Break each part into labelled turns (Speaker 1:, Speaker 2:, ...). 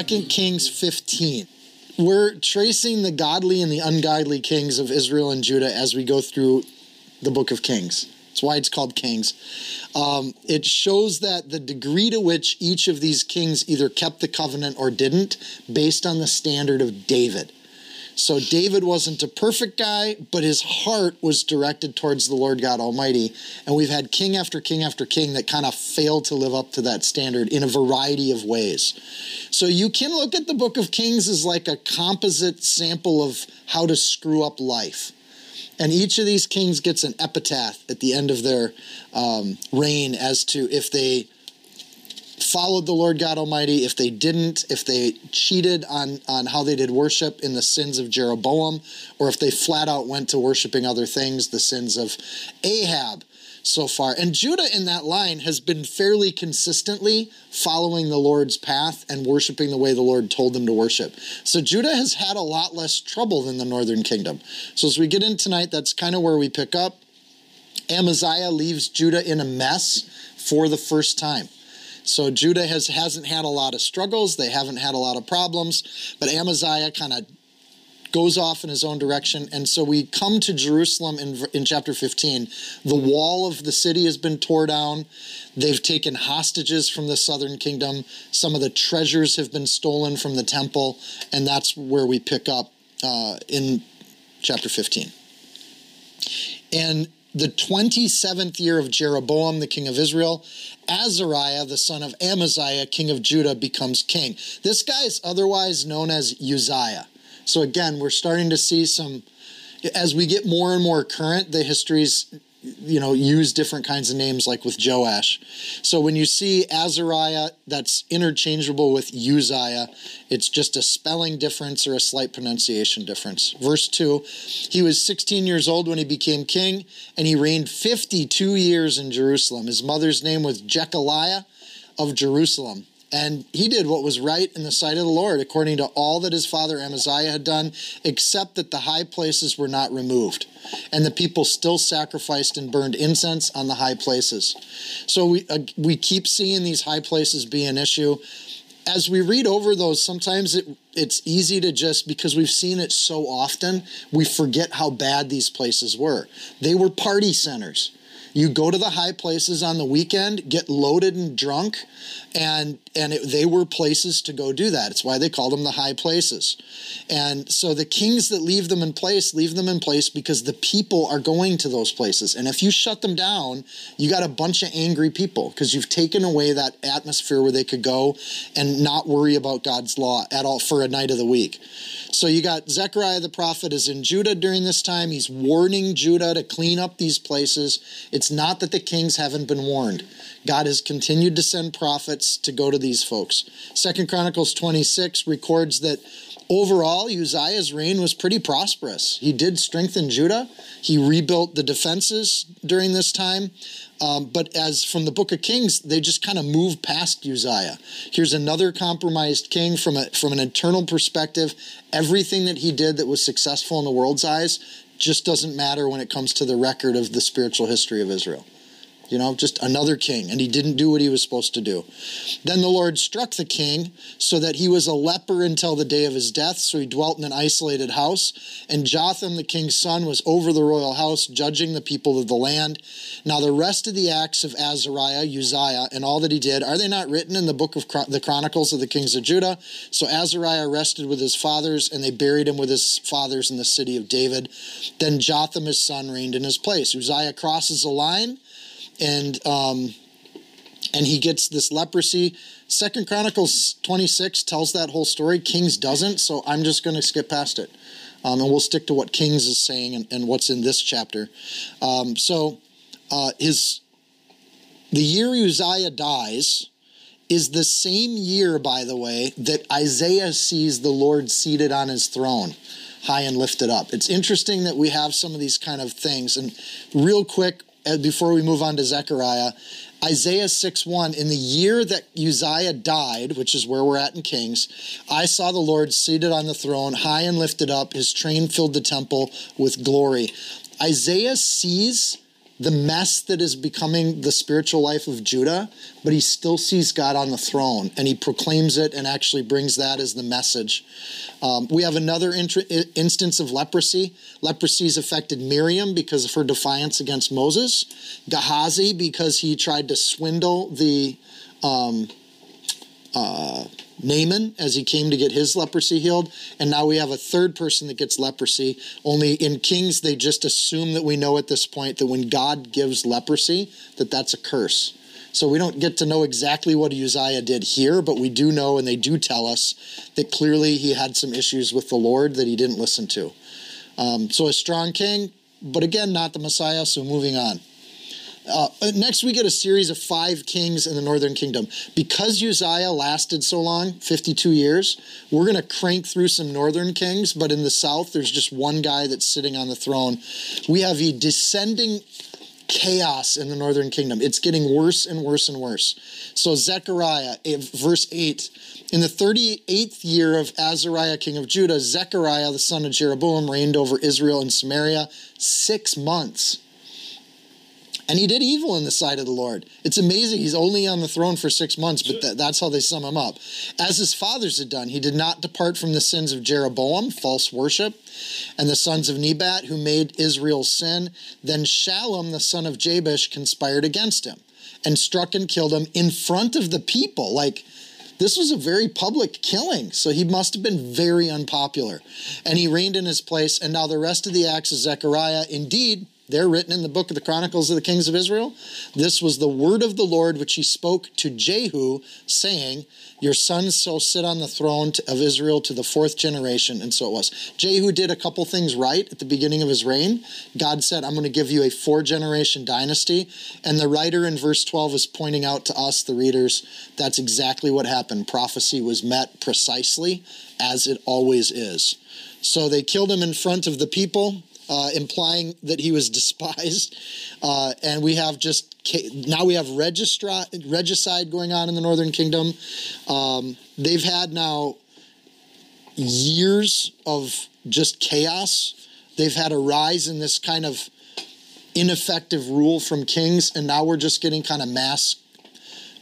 Speaker 1: Second Kings 15. We're tracing the godly and the ungodly kings of Israel and Judah as we go through the book of Kings. That's why it's called Kings. Um, it shows that the degree to which each of these kings either kept the covenant or didn't, based on the standard of David. So David wasn't a perfect guy, but his heart was directed towards the Lord God Almighty. And we've had king after king after king that kind of failed to live up to that standard in a variety of ways. So you can look at the book of Kings as like a composite sample of how to screw up life. And each of these kings gets an epitaph at the end of their um, reign as to if they followed the Lord God Almighty, if they didn't, if they cheated on, on how they did worship in the sins of Jeroboam, or if they flat out went to worshiping other things, the sins of Ahab so far. And Judah in that line has been fairly consistently following the Lord's path and worshiping the way the Lord told them to worship. So Judah has had a lot less trouble than the northern kingdom. So as we get in tonight, that's kind of where we pick up. Amaziah leaves Judah in a mess for the first time. So Judah has hasn't had a lot of struggles. They haven't had a lot of problems. But Amaziah kind of goes off in his own direction. And so we come to Jerusalem in, in chapter 15. The wall of the city has been torn down. They've taken hostages from the southern kingdom. Some of the treasures have been stolen from the temple. And that's where we pick up uh, in chapter 15. And the 27th year of Jeroboam, the king of Israel, Azariah, the son of Amaziah, king of Judah, becomes king. This guy is otherwise known as Uzziah. So again, we're starting to see some, as we get more and more current, the histories you know, use different kinds of names like with Joash. So when you see Azariah that's interchangeable with Uzziah, it's just a spelling difference or a slight pronunciation difference. Verse 2 He was 16 years old when he became king, and he reigned 52 years in Jerusalem. His mother's name was Jechaliah of Jerusalem. And he did what was right in the sight of the Lord, according to all that his father Amaziah had done, except that the high places were not removed. And the people still sacrificed and burned incense on the high places. So we, uh, we keep seeing these high places be an issue. As we read over those, sometimes it, it's easy to just, because we've seen it so often, we forget how bad these places were. They were party centers you go to the high places on the weekend, get loaded and drunk, and and it, they were places to go do that. It's why they called them the high places. And so the kings that leave them in place leave them in place because the people are going to those places. And if you shut them down, you got a bunch of angry people because you've taken away that atmosphere where they could go and not worry about God's law at all for a night of the week. So you got Zechariah the prophet is in Judah during this time. He's warning Judah to clean up these places. It's not that the kings haven't been warned. God has continued to send prophets to go to these folks. Second Chronicles 26 records that overall Uzziah's reign was pretty prosperous. He did strengthen Judah. He rebuilt the defenses during this time. Um, but as from the book of Kings, they just kind of move past Uzziah. Here's another compromised king from a from an eternal perspective. Everything that he did that was successful in the world's eyes just doesn't matter when it comes to the record of the spiritual history of Israel you know, just another king, and he didn't do what he was supposed to do. Then the Lord struck the king so that he was a leper until the day of his death, so he dwelt in an isolated house. And Jotham, the king's son, was over the royal house, judging the people of the land. Now, the rest of the acts of Azariah, Uzziah, and all that he did, are they not written in the book of the Chronicles of the kings of Judah? So Azariah rested with his fathers, and they buried him with his fathers in the city of David. Then Jotham, his son, reigned in his place. Uzziah crosses the line and um, and he gets this leprosy. Second Chronicles 26 tells that whole story. Kings doesn't, so I'm just going to skip past it. Um, and we'll stick to what Kings is saying and, and what's in this chapter. Um, so uh, his The year Uzziah dies is the same year, by the way, that Isaiah sees the Lord seated on his throne, high and lifted up. It's interesting that we have some of these kind of things. And real quick, Uh, before we move on to Zechariah, Isaiah 6 1, in the year that Uzziah died, which is where we're at in Kings, I saw the Lord seated on the throne, high and lifted up. His train filled the temple with glory. Isaiah sees the mess that is becoming the spiritual life of Judah, but he still sees God on the throne and he proclaims it and actually brings that as the message. Um, we have another int- instance of leprosy. Leprosy has affected Miriam because of her defiance against Moses, Gehazi because he tried to swindle the. Um, uh, Naaman as he came to get his leprosy healed. And now we have a third person that gets leprosy. Only in Kings, they just assume that we know at this point that when God gives leprosy, that that's a curse. So we don't get to know exactly what Uzziah did here, but we do know, and they do tell us, that clearly he had some issues with the Lord that he didn't listen to. Um, so a strong king, but again, not the Messiah. So moving on. Uh, next, we get a series of five kings in the northern kingdom. Because Uzziah lasted so long 52 years we're going to crank through some northern kings, but in the south, there's just one guy that's sitting on the throne. We have a descending chaos in the northern kingdom. It's getting worse and worse and worse. So, Zechariah, eh, verse 8 In the 38th year of Azariah, king of Judah, Zechariah, the son of Jeroboam, reigned over Israel and Samaria six months. And he did evil in the sight of the Lord. It's amazing. He's only on the throne for six months, but th- that's how they sum him up. As his fathers had done, he did not depart from the sins of Jeroboam, false worship, and the sons of Nebat, who made Israel sin. Then Shallum, the son of Jabesh, conspired against him and struck and killed him in front of the people. Like, this was a very public killing, so he must have been very unpopular. And he reigned in his place. And now the rest of the acts of Zechariah, indeed, they're written in the book of the Chronicles of the Kings of Israel. This was the word of the Lord which he spoke to Jehu, saying, Your sons shall sit on the throne of Israel to the fourth generation. And so it was. Jehu did a couple things right at the beginning of his reign. God said, I'm going to give you a four generation dynasty. And the writer in verse 12 is pointing out to us, the readers, that's exactly what happened. Prophecy was met precisely as it always is. So they killed him in front of the people uh, implying that he was despised. Uh, and we have just now we have registra- regicide going on in the Northern Kingdom. Um, they've had now years of just chaos. They've had a rise in this kind of ineffective rule from kings, and now we're just getting kind of mass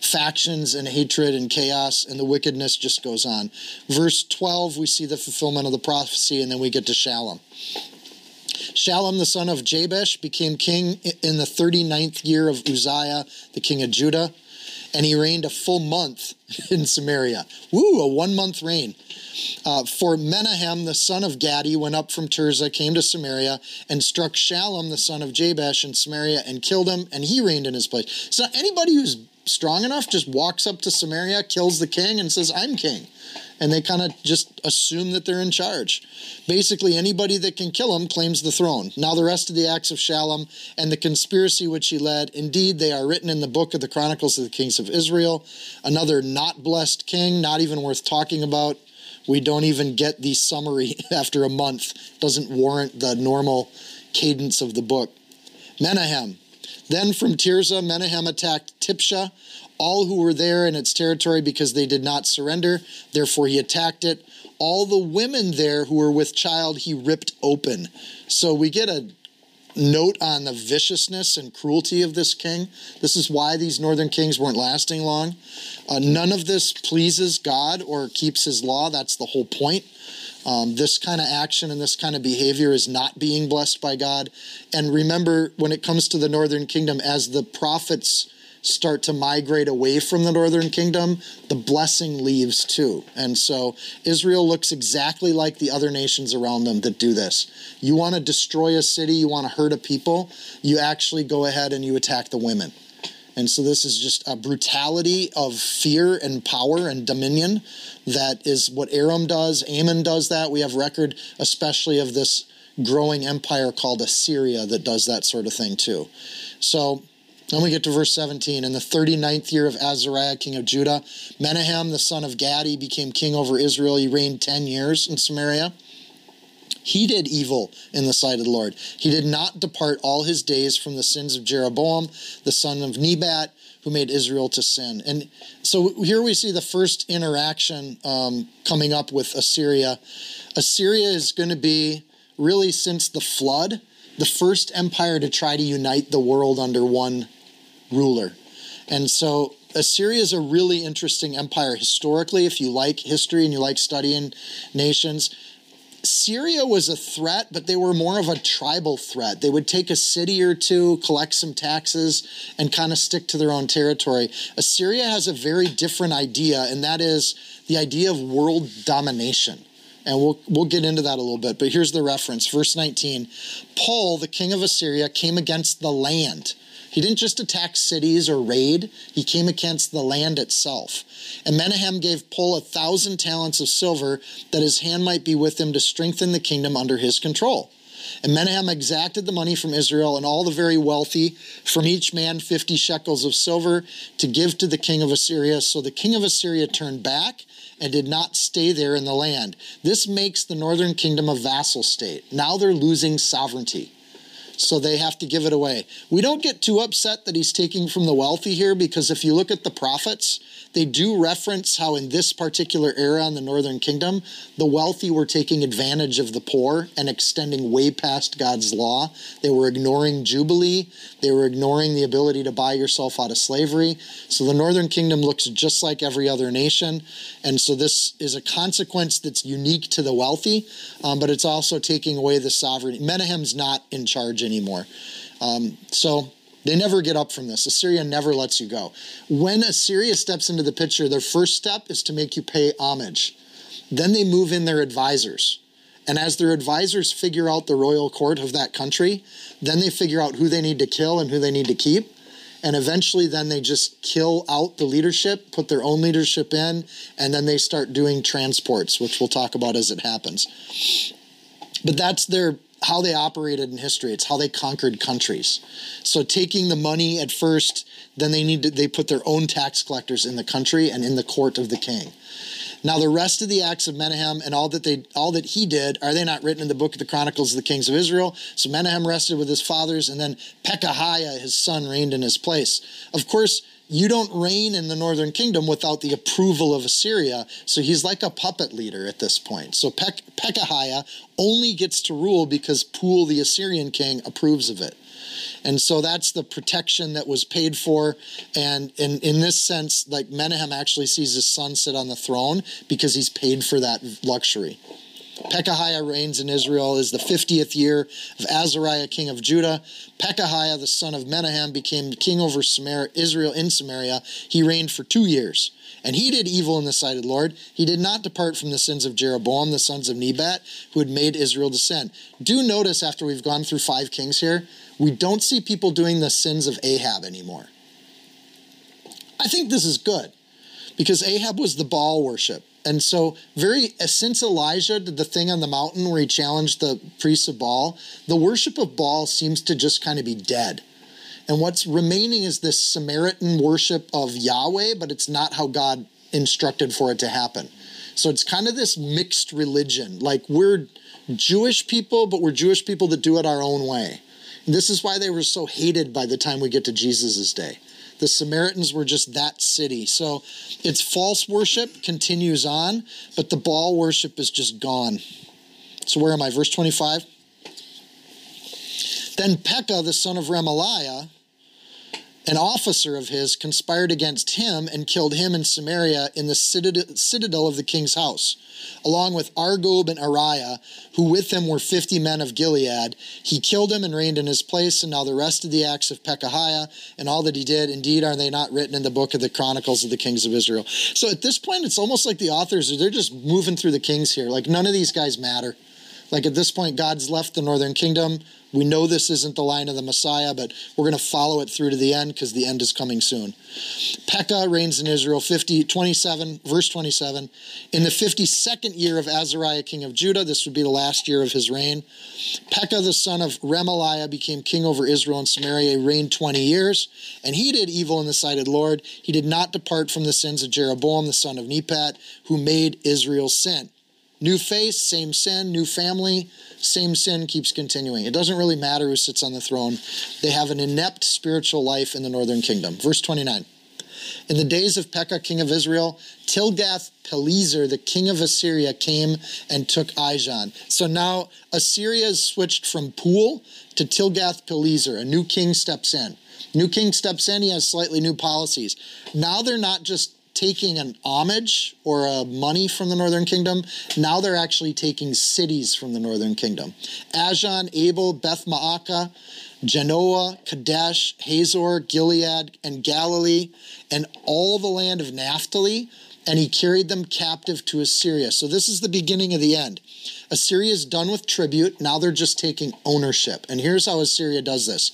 Speaker 1: factions and hatred and chaos, and the wickedness just goes on. Verse 12, we see the fulfillment of the prophecy, and then we get to Shallum. Shallum, the son of Jabesh, became king in the 39th year of Uzziah, the king of Judah, and he reigned a full month in Samaria. Woo, a one month reign. Uh, for Menahem, the son of Gadi, went up from Tirzah, came to Samaria, and struck Shallum, the son of Jabesh, in Samaria, and killed him, and he reigned in his place. So anybody who's strong enough just walks up to Samaria, kills the king, and says, I'm king and they kind of just assume that they're in charge. Basically, anybody that can kill him claims the throne. Now, the rest of the acts of Shallum and the conspiracy which he led, indeed, they are written in the book of the Chronicles of the Kings of Israel. Another not blessed king, not even worth talking about. We don't even get the summary after a month, doesn't warrant the normal cadence of the book. Menahem. Then from Tirzah, Menahem attacked Tiphsah all who were there in its territory because they did not surrender. Therefore, he attacked it. All the women there who were with child, he ripped open. So we get a note on the viciousness and cruelty of this king. This is why these northern kings weren't lasting long. Uh, none of this pleases God or keeps his law. That's the whole point. Um, this kind of action and this kind of behavior is not being blessed by God. And remember, when it comes to the northern kingdom, as the prophets start to migrate away from the northern kingdom, the blessing leaves too. And so Israel looks exactly like the other nations around them that do this. You want to destroy a city, you want to hurt a people, you actually go ahead and you attack the women. And so this is just a brutality of fear and power and dominion that is what Aram does. Ammon does that. We have record, especially of this growing empire called Assyria that does that sort of thing too. So Then we get to verse 17. In the 39th year of Azariah, king of Judah, Menahem, the son of Gadi, became king over Israel. He reigned 10 years in Samaria. He did evil in the sight of the Lord. He did not depart all his days from the sins of Jeroboam, the son of Nebat, who made Israel to sin. And so here we see the first interaction um, coming up with Assyria. Assyria is going to be really since the flood, the first empire to try to unite the world under one ruler. And so Assyria is a really interesting empire historically. If you like history and you like studying nations, Syria was a threat, but they were more of a tribal threat. They would take a city or two, collect some taxes, and kind of stick to their own territory. Assyria has a very different idea, and that is the idea of world domination. And we'll, we'll get into that a little bit, but here's the reference. Verse 19 Pul, the king of Assyria, came against the land he didn't just attack cities or raid, he came against the land itself. And Menahem gave Pul a thousand talents of silver that his hand might be with him to strengthen the kingdom under his control. And Menahem exacted the money from Israel and all the very wealthy, from each man fifty shekels of silver, to give to the king of Assyria. So the king of Assyria turned back and did not stay there in the land. This makes the northern kingdom a vassal state. Now they're losing sovereignty so they have to give it away. We don't get too upset that he's taking from the wealthy here because if you look at the prophets, they do reference how in this particular era in the northern kingdom, the wealthy were taking advantage of the poor and extending way past God's law. They were ignoring Jubilee, they were ignoring the ability to buy yourself out of slavery. So the northern kingdom looks just like every other nation. And so this is a consequence that's unique to the wealthy, um, but it's also taking away the sovereignty. Menahem's not in charge anymore. Um, so they never get up from this. Assyria never lets you go. When Assyria steps into the picture, their first step is to make you pay homage. Then they move in their advisors. And as their advisors figure out the royal court of that country, then they figure out who they need to kill and who they need to keep. And eventually, then they just kill out the leadership, put their own leadership in, and then they start doing transports, which we'll talk about as it happens. But that's their how they operated in history. It's how they conquered countries. So taking the money at first, then they need to, they put their own tax collectors in the country and in the court of the king. Now the rest of the acts of Menahem and all that they all that he did are they not written in the book of the Chronicles of the Kings of Israel? So Menahem rested with his fathers, and then Pekahiah his son reigned in his place. Of course, you don't reign in the northern kingdom without the approval of Assyria. So he's like a puppet leader at this point. So Pek- Pekahiah only gets to rule because Pul, the Assyrian king, approves of it. And so that's the protection that was paid for. And in, in this sense, like Menahem actually sees his son sit on the throne because he's paid for that luxury. Pekahiah reigns in Israel is the 50th year of Azariah, king of Judah. Pekahiah, the son of Menahem, became king over Samaria, Israel in Samaria. He reigned for two years. And he did evil in the sight of the Lord. He did not depart from the sins of Jeroboam, the sons of Nebat, who had made Israel to sin. Do notice after we've gone through five kings here, we don't see people doing the sins of Ahab anymore. I think this is good because Ahab was the Baal worship. And so, very since Elijah did the thing on the mountain where he challenged the priests of Baal, the worship of Baal seems to just kind of be dead. And what's remaining is this Samaritan worship of Yahweh, but it's not how God instructed for it to happen. So it's kind of this mixed religion. Like we're Jewish people, but we're Jewish people that do it our own way. And this is why they were so hated by the time we get to Jesus' day the Samaritans were just that city. So its false worship continues on, but the Baal worship is just gone. So where am I? Verse 25. Then Pekah, the son of Remaliah, an officer of his conspired against him and killed him in Samaria in the citadel of the king's house, along with Argob and Ariah, who with him were fifty men of Gilead. He killed him and reigned in his place, and now the rest of the acts of Pekahiah and all that he did, indeed, are they not written in the book of the Chronicles of the Kings of Israel? So at this point, it's almost like the authors, they're just moving through the kings here. Like none of these guys matter. Like at this point, God's left the northern kingdom. We know this isn't the line of the Messiah, but we're going to follow it through to the end because the end is coming soon. Pekah reigns in Israel 50, 27, verse 27. In the 52nd year of Azariah, king of Judah, this would be the last year of his reign, Pekah, the son of Remaliah, became king over Israel and Samaria, reigned 20 years, and he did evil in the sight of the Lord. He did not depart from the sins of Jeroboam, the son of Nebat, who made Israel sin. New face, same sin, new family, same sin keeps continuing. It doesn't really matter who sits on the throne. They have an inept spiritual life in the northern kingdom. Verse 29. In the days of Pekah, king of Israel, Tilgath-Pileser, the king of Assyria, came and took Ijon. So now Assyria has switched from Pul to Tilgath-Pileser. A new king steps in. New king steps in, he has slightly new policies. Now they're not just taking an homage or a money from the northern kingdom. Now they're actually taking cities from the northern kingdom. Ajon, Abel, Beth Maacah, Janoah, Kadesh, Hazor, Gilead, and Galilee, and all the land of Naphtali, and he carried them captive to Assyria. So this is the beginning of the end. Assyria is done with tribute. Now they're just taking ownership. And here's how Assyria does this.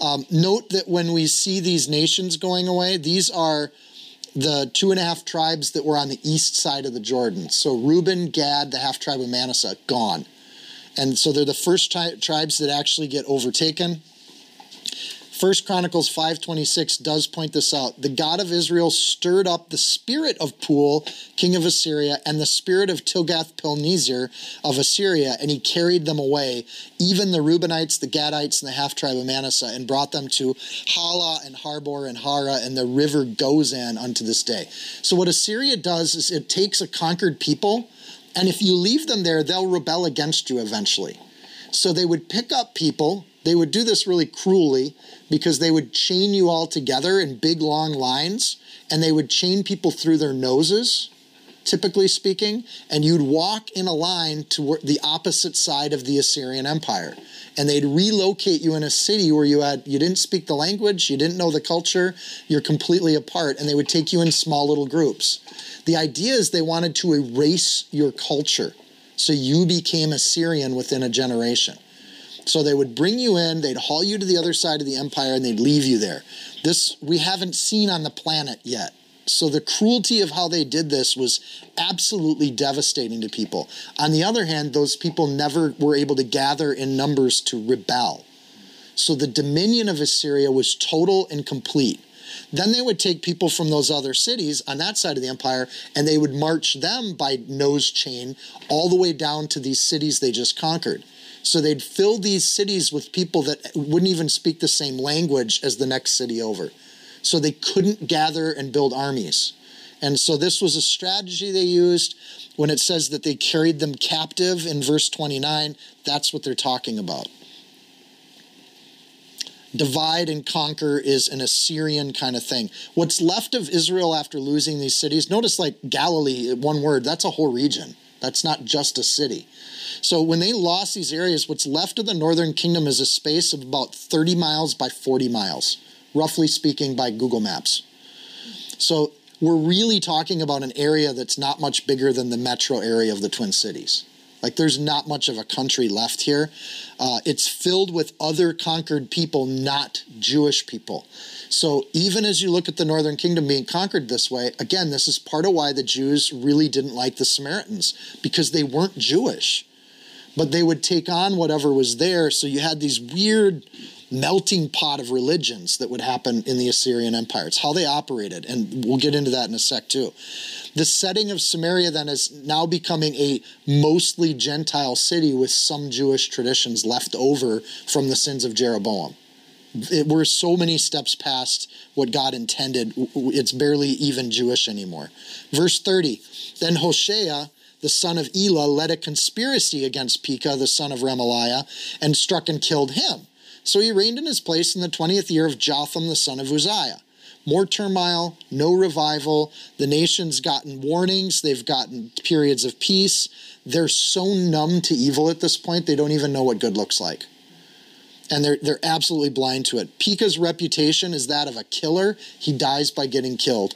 Speaker 1: Um, note that when we see these nations going away, these are the two and a half tribes that were on the east side of the Jordan. So Reuben, Gad, the half tribe of Manasseh, gone. And so they're the first tri- tribes that actually get overtaken. First Chronicles 5:26 does point this out. The God of Israel stirred up the spirit of Pul, king of Assyria, and the spirit of Tilgath-Pilneser of Assyria, and he carried them away, even the Reubenites, the Gadites, and the half tribe of Manasseh, and brought them to Hala and Habor and Hara and the river Gozan unto this day. So what Assyria does is it takes a conquered people, and if you leave them there, they'll rebel against you eventually. So they would pick up people they would do this really cruelly because they would chain you all together in big long lines and they would chain people through their noses, typically speaking, and you'd walk in a line to the opposite side of the Assyrian Empire. And they'd relocate you in a city where you had you didn't speak the language, you didn't know the culture, you're completely apart, and they would take you in small little groups. The idea is they wanted to erase your culture. So you became Assyrian within a generation. So they would bring you in, they'd haul you to the other side of the empire, and they'd leave you there. This we haven't seen on the planet yet. So the cruelty of how they did this was absolutely devastating to people. On the other hand, those people never were able to gather in numbers to rebel. So the dominion of Assyria was total and complete. Then they would take people from those other cities on that side of the empire and they would march them by nose chain all the way down to these cities they just conquered. So they'd fill these cities with people that wouldn't even speak the same language as the next city over. So they couldn't gather and build armies. And so this was a strategy they used. When it says that they carried them captive in verse 29, that's what they're talking about. Divide and conquer is an Assyrian kind of thing. What's left of Israel after losing these cities, notice like Galilee, one word, that's a whole region. That's not just a city. So when they lost these areas, what's left of the northern kingdom is a space of about 30 miles by 40 miles, roughly speaking by Google Maps. So we're really talking about an area that's not much bigger than the metro area of the Twin Cities. Like there's not much of a country left here. Uh, it's filled with other conquered people, not Jewish people. So even as you look at the northern kingdom being conquered this way, again, this is part of why the Jews really didn't like the Samaritans because they weren't Jewish but they would take on whatever was there. So you had these weird melting pot of religions that would happen in the Assyrian Empire. It's how they operated, and we'll get into that in a sec too. The setting of Samaria then is now becoming a mostly Gentile city with some Jewish traditions left over from the sins of Jeroboam. It, we're so many steps past what God intended. It's barely even Jewish anymore. Verse 30 Then Hoshea the son of Elah, led a conspiracy against Pekah, the son of Remaliah, and struck and killed him. So he reigned in his place in the 20th year of Jotham, the son of Uzziah. More turmoil, no revival. The nation's gotten warnings, they've gotten periods of peace. They're so numb to evil at this point, they don't even know what good looks like. And they're, they're absolutely blind to it. Pekah's reputation is that of a killer. He dies by getting killed.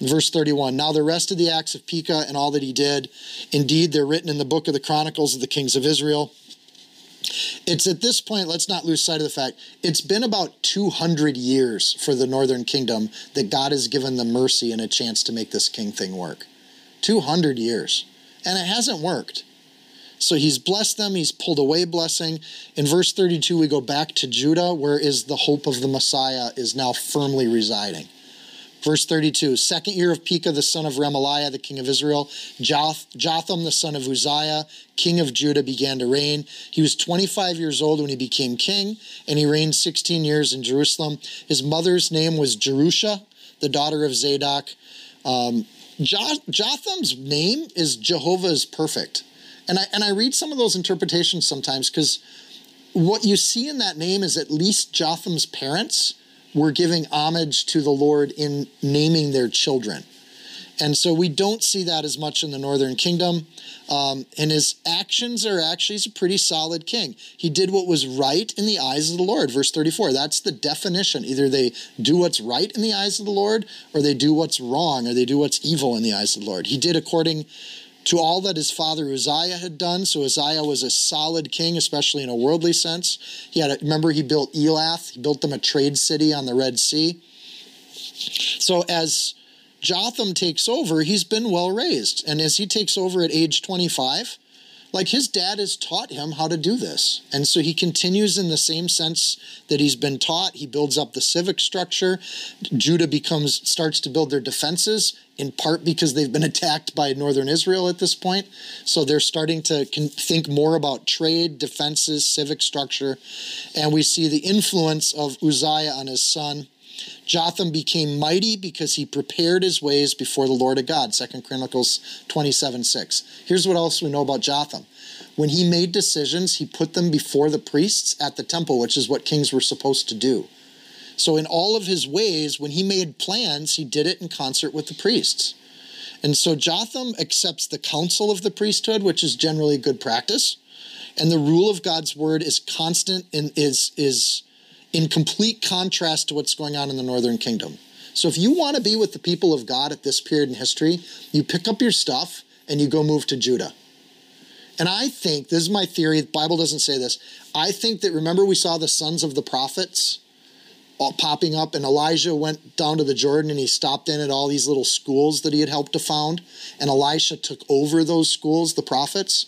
Speaker 1: Verse 31 Now the rest of the acts of Pekah and all that he did, indeed, they're written in the book of the Chronicles of the kings of Israel. It's at this point, let's not lose sight of the fact, it's been about 200 years for the northern kingdom that God has given them mercy and a chance to make this king thing work. 200 years. And it hasn't worked. So he's blessed them, he's pulled away blessing. In verse 32, we go back to Judah, where is the hope of the Messiah is now firmly residing. Verse 32, second year of Pekah, the son of Remaliah, the king of Israel, Jotham, the son of Uzziah, king of Judah, began to reign. He was 25 years old when he became king, and he reigned 16 years in Jerusalem. His mother's name was Jerusha, the daughter of Zadok. Um, Jotham's name is Jehovah is perfect. And I, and I read some of those interpretations sometimes because what you see in that name is at least Jotham's parents were giving homage to the Lord in naming their children. And so we don't see that as much in the northern kingdom. Um, and his actions are actually, he's a pretty solid king. He did what was right in the eyes of the Lord. Verse 34, that's the definition. Either they do what's right in the eyes of the Lord, or they do what's wrong, or they do what's evil in the eyes of the Lord. He did according to all that his father Uzziah had done. So Uzziah was a solid king, especially in a worldly sense. He had, a, remember, he built Elath. He built them a trade city on the Red Sea. So as Jotham takes over, he's been well raised, and as he takes over at age 25, like his dad has taught him how to do this. And so he continues in the same sense that he's been taught. He builds up the civic structure. Judah becomes starts to build their defenses in part because they've been attacked by northern Israel at this point. So they're starting to think more about trade, defenses, civic structure. And we see the influence of Uzziah on his son. Jotham became mighty because he prepared his ways before the Lord of God. Second Chronicles 27 6. Here's what else we know about Jotham. When he made decisions, he put them before the priests at the temple, which is what kings were supposed to do. So, in all of his ways, when he made plans, he did it in concert with the priests. And so Jotham accepts the counsel of the priesthood, which is generally good practice. And the rule of God's word is constant and is, is in complete contrast to what's going on in the northern kingdom. So if you want to be with the people of God at this period in history, you pick up your stuff and you go move to Judah. And I think, this is my theory, the Bible doesn't say this. I think that, remember, we saw the sons of the prophets popping up, and Elijah went down to the Jordan and he stopped in at all these little schools that he had helped to found. And Elisha took over those schools, the prophets.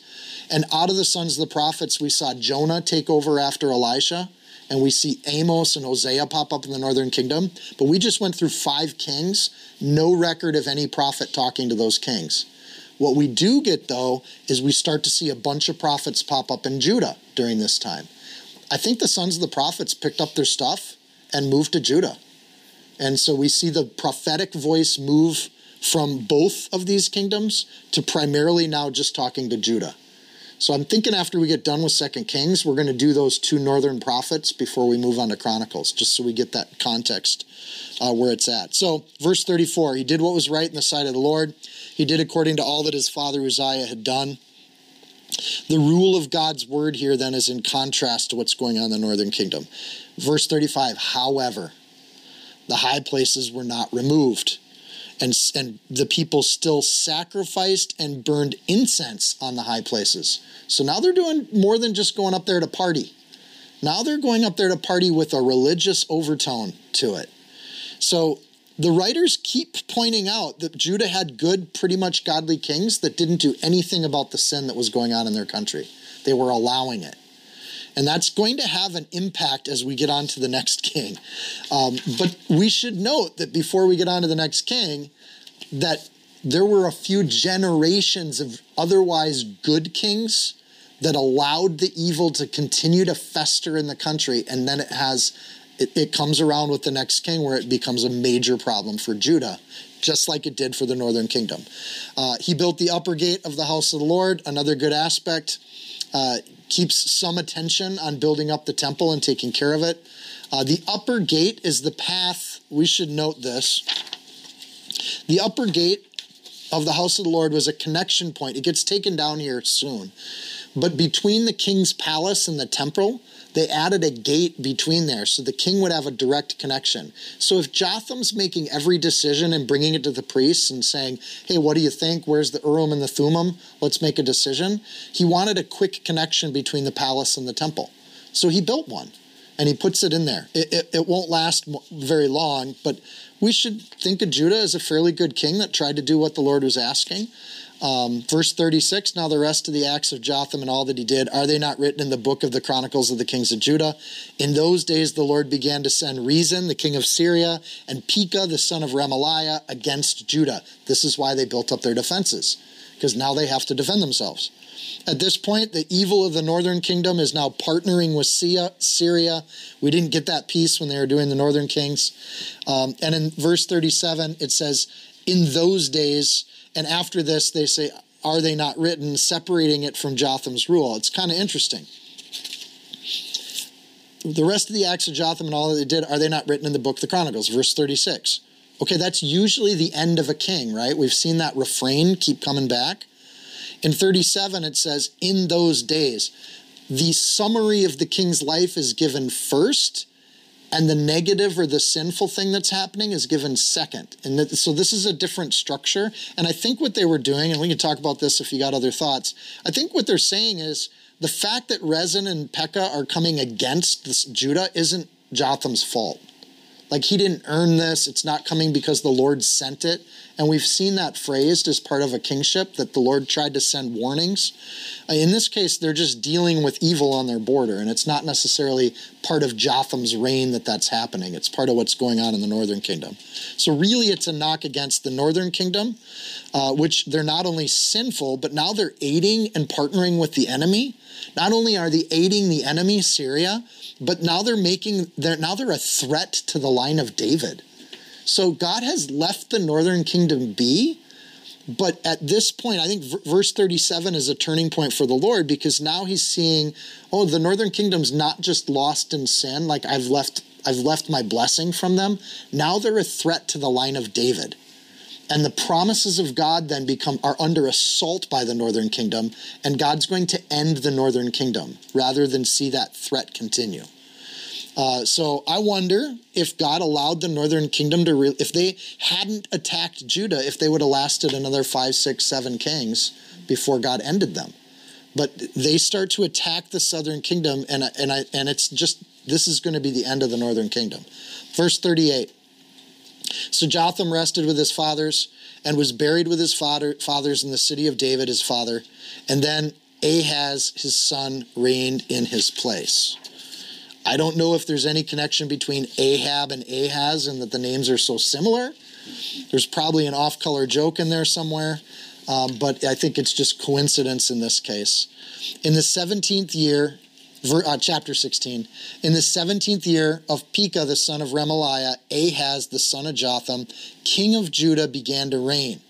Speaker 1: And out of the sons of the prophets, we saw Jonah take over after Elisha. And we see Amos and Hosea pop up in the northern kingdom. But we just went through five kings, no record of any prophet talking to those kings. What we do get, though, is we start to see a bunch of prophets pop up in Judah during this time. I think the sons of the prophets picked up their stuff and moved to Judah. And so we see the prophetic voice move from both of these kingdoms to primarily now just talking to Judah. So I'm thinking after we get done with Second Kings, we're going to do those two northern prophets before we move on to Chronicles, just so we get that context uh, where it's at. So, verse 34 He did what was right in the sight of the Lord, he did according to all that his father Uzziah had done. The rule of God's word here then is in contrast to what's going on in the northern kingdom. Verse 35 However, the high places were not removed, and, and the people still sacrificed and burned incense on the high places. So now they're doing more than just going up there to party. Now they're going up there to party with a religious overtone to it. So the writers keep pointing out that Judah had good, pretty much godly kings that didn't do anything about the sin that was going on in their country. They were allowing it. And that's going to have an impact as we get on to the next king. Um, but we should note that before we get on to the next king, that there were a few generations of otherwise good kings that allowed the evil to continue to fester in the country. And then it has it, it comes around with the next king where it becomes a major problem for Judah, just like it did for the northern kingdom. Uh, he built the upper gate of the house of the Lord, another good aspect. Uh, keeps some attention on building up the temple and taking care of it. Uh, the upper gate is the path, we should note this. The upper gate of the house of the Lord was a connection point. It gets taken down here soon. But between the king's palace and the temple, they added a gate between there so the king would have a direct connection. So if Jotham's making every decision and bringing it to the priests and saying, hey, what do you think? Where's the Urim and the Thummim? Let's make a decision. He wanted a quick connection between the palace and the temple. So he built one and he puts it in there. It, it, it won't last very long, but we should think of Judah as a fairly good king that tried to do what the Lord was asking. Um, verse 36 Now the rest of the acts of Jotham and all that he did, are they not written in the book of the Chronicles of the kings of Judah? In those days the Lord began to send Rezin, the king of Syria, and Pekah, the son of Remaliah, against Judah. This is why they built up their defenses, because now they have to defend themselves. At this point, the evil of the northern kingdom is now partnering with Syria. We didn't get that piece when they were doing the northern kings. Um, and in verse 37, it says, In those days, and after this, they say, Are they not written, separating it from Jotham's rule? It's kind of interesting. The rest of the acts of Jotham and all that they did, are they not written in the book of the Chronicles? Verse 36. Okay, that's usually the end of a king, right? We've seen that refrain keep coming back. In 37, it says, In those days. The summary of the king's life is given first, and the negative or the sinful thing that's happening is given second. And that, so this is a different structure. And I think what they were doing, and we can talk about this if you got other thoughts, I think what they're saying is the fact that Rezin and Pekah are coming against this Judah isn't Jotham's fault. Like he didn't earn this, it's not coming because the Lord sent it. And we've seen that phrased as part of a kingship that the Lord tried to send warnings. Uh, in this case, they're just dealing with evil on their border, and it's not necessarily part of Jotham's reign that that's happening. It's part of what's going on in the northern kingdom. So, really, it's a knock against the northern kingdom, uh, which they're not only sinful, but now they're aiding and partnering with the enemy. Not only are they aiding the enemy, Syria, but now they're making they're now they're a threat to the line of David. So God has left the northern kingdom be. But at this point, I think verse 37 is a turning point for the Lord because now he's seeing, oh, the northern kingdom's not just lost in sin, like I've left I've left my blessing from them. Now they're a threat to the line of David. And the promises of God then become are under assault by the northern kingdom, and God's going to end the northern kingdom rather than see that threat continue. Uh, so I wonder if God allowed the northern kingdom to, re- if they hadn't attacked Judah, if they would have lasted another five, six, seven kings before God ended them. But they start to attack the southern kingdom, and and I and it's just this is going to be the end of the northern kingdom. Verse thirty-eight. So Jotham rested with his fathers and was buried with his father, fathers in the city of David, his father, and then Ahaz, his son, reigned in his place. I don't know if there's any connection between Ahab and Ahaz and that the names are so similar. There's probably an off color joke in there somewhere, um, but I think it's just coincidence in this case. In the 17th year, uh, chapter 16, in the 17th year of Pekah, the son of Remaliah, Ahaz, the son of Jotham, king of Judah, began to reign.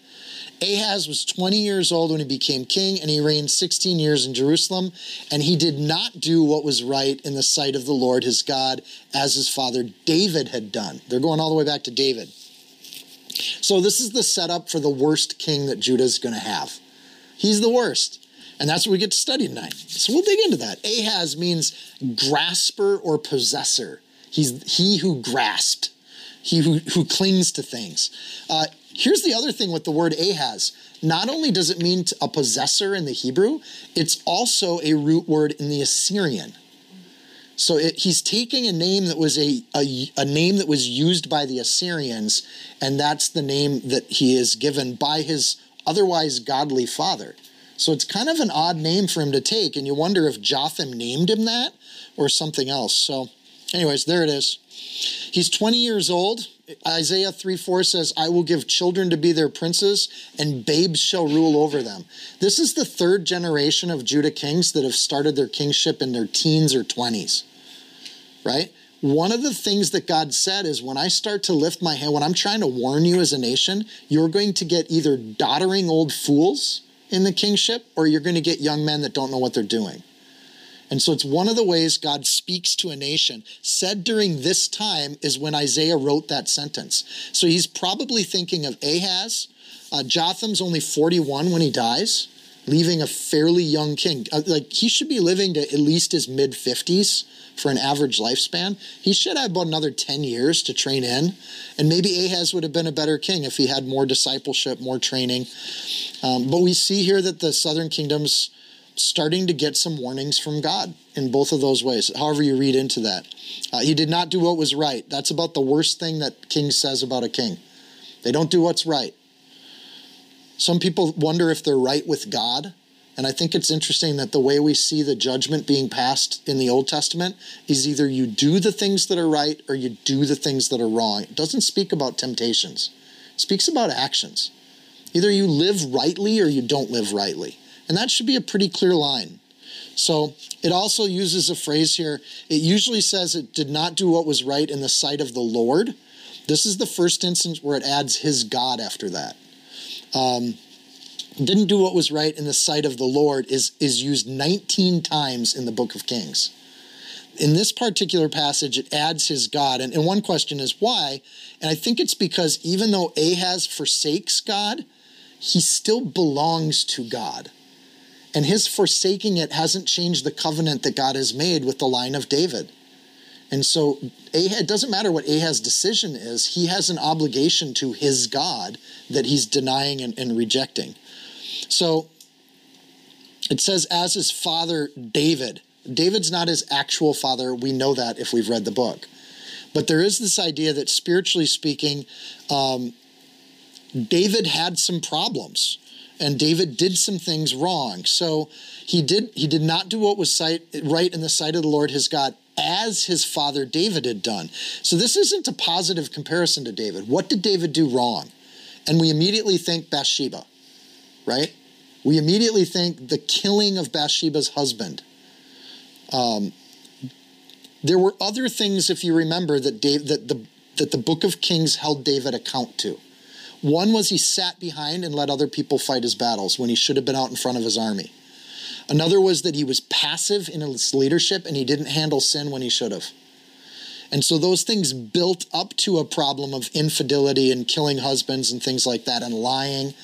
Speaker 1: Ahaz was 20 years old when he became king, and he reigned 16 years in Jerusalem. And he did not do what was right in the sight of the Lord his God, as his father David had done. They're going all the way back to David. So, this is the setup for the worst king that Judah is going to have. He's the worst. And that's what we get to study tonight. So, we'll dig into that. Ahaz means grasper or possessor. He's he who grasped, he who, who clings to things. Uh, Here's the other thing with the word Ahaz. Not only does it mean a possessor in the Hebrew, it's also a root word in the Assyrian. So it, he's taking a name that was a, a, a name that was used by the Assyrians, and that's the name that he is given by his otherwise godly father. So it's kind of an odd name for him to take, and you wonder if Jotham named him that or something else. So, anyways, there it is. He's 20 years old. Isaiah 3 4 says, I will give children to be their princes, and babes shall rule over them. This is the third generation of Judah kings that have started their kingship in their teens or 20s, right? One of the things that God said is when I start to lift my hand, when I'm trying to warn you as a nation, you're going to get either doddering old fools in the kingship or you're going to get young men that don't know what they're doing. And so it's one of the ways God speaks to a nation. Said during this time is when Isaiah wrote that sentence. So he's probably thinking of Ahaz. Uh, Jotham's only 41 when he dies. Leaving a fairly young king. Uh, like he should be living to at least his mid 50s for an average lifespan. He should have about another 10 years to train in. And maybe Ahaz would have been a better king if he had more discipleship, more training. Um, but we see here that the southern kingdoms starting to get some warnings from God in both of those ways, however you read into that. Uh, he did not do what was right. That's about the worst thing that King says about a king. They don't do what's right. Some people wonder if they're right with God. And I think it's interesting that the way we see the judgment being passed in the Old Testament is either you do the things that are right or you do the things that are wrong. It doesn't speak about temptations, it speaks about actions. Either you live rightly or you don't live rightly. And that should be a pretty clear line. So it also uses a phrase here. It usually says it did not do what was right in the sight of the Lord. This is the first instance where it adds his God after that. Um, didn't do what was right in the sight of the Lord is, is used 19 times in the book of Kings. In this particular passage, it adds his God. And, and one question is why? And I think it's because even though Ahaz forsakes God, he still belongs to God. And his forsaking it hasn't changed the covenant that God has made with the line of David. And so it doesn't matter what Ahaz's decision is, he has an obligation to his God that he's denying and, and rejecting. So it says, as his father David. David's not his actual father. We know that if we've read the book. But there is this idea that spiritually speaking, um, David had some problems and David did some things wrong. So he did he did not do what was sight, right in the sight of the Lord his God as his father David had done. So this isn't a positive comparison to David. What did David do wrong? And we immediately think Bathsheba, right? We immediately think the killing of Bathsheba's husband. Um, there were other things, if you remember, that Dave, that the that the book of Kings held David account to. One was he sat behind and let other people fight his battles when he should have been out in front of his army. Another was that he was passive in his leadership and he didn't handle sin when he should have. And so those things built up to a problem of infidelity and killing husbands and things like that and lying.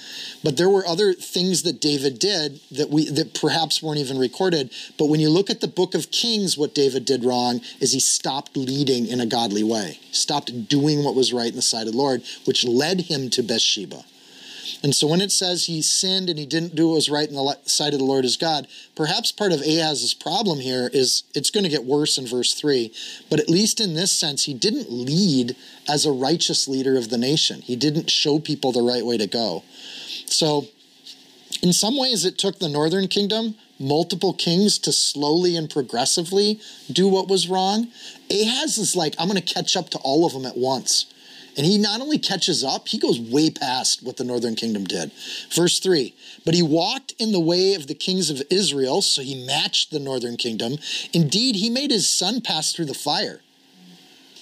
Speaker 1: But there were other things that David did that we that perhaps weren't even recorded. But when you look at the book of Kings, what David did wrong is he stopped leading in a godly way. Stopped doing what was right in the sight of the Lord, which led him to Bathsheba. And so when it says he sinned and he didn't do what was right in the sight of the Lord his God, perhaps part of Ahaz's problem here is it's going to get worse in verse 3. But at least in this sense, he didn't lead as a righteous leader of the nation. He didn't show people the right way to go. So in some ways, it took the northern kingdom multiple kings to slowly and progressively do what was wrong. Ahaz is like, I'm going to catch up to all of them at once. And he not only catches up, he goes way past what the northern kingdom did. Verse 3 But he walked in the way of the kings of Israel, so he matched the northern kingdom. Indeed, he made his son pass through the fire.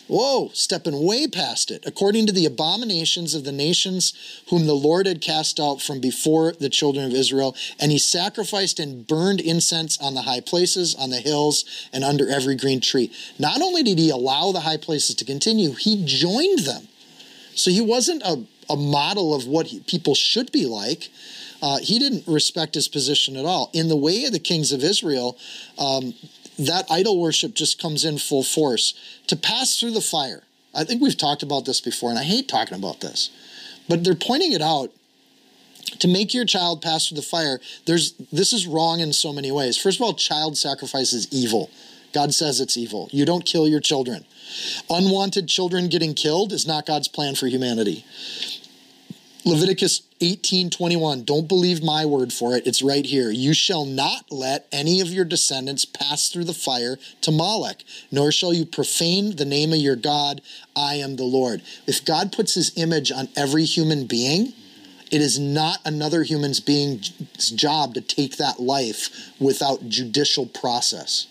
Speaker 1: Whoa, stepping way past it. According to the abominations of the nations whom the Lord had cast out from before the children of Israel, and he sacrificed and burned incense on the high places, on the hills, and under every green tree. Not only did he allow the high places to continue, he joined them. So he wasn't a, a model of what he, people should be like. Uh, he didn't respect his position at all. In the way of the kings of Israel, um, that idol worship just comes in full force. To pass through the fire, I think we've talked about this before, and I hate talking about this, but they're pointing it out. To make your child pass through the fire, there's this is wrong in so many ways. First of all, child sacrifice is evil. God says it's evil. You don't kill your children. Unwanted children getting killed is not God's plan for humanity. Leviticus 18:21 Don't believe my word for it. It's right here. You shall not let any of your descendants pass through the fire to Moloch, nor shall you profane the name of your God. I am the Lord. If God puts his image on every human being, it is not another human's being's job to take that life without judicial process.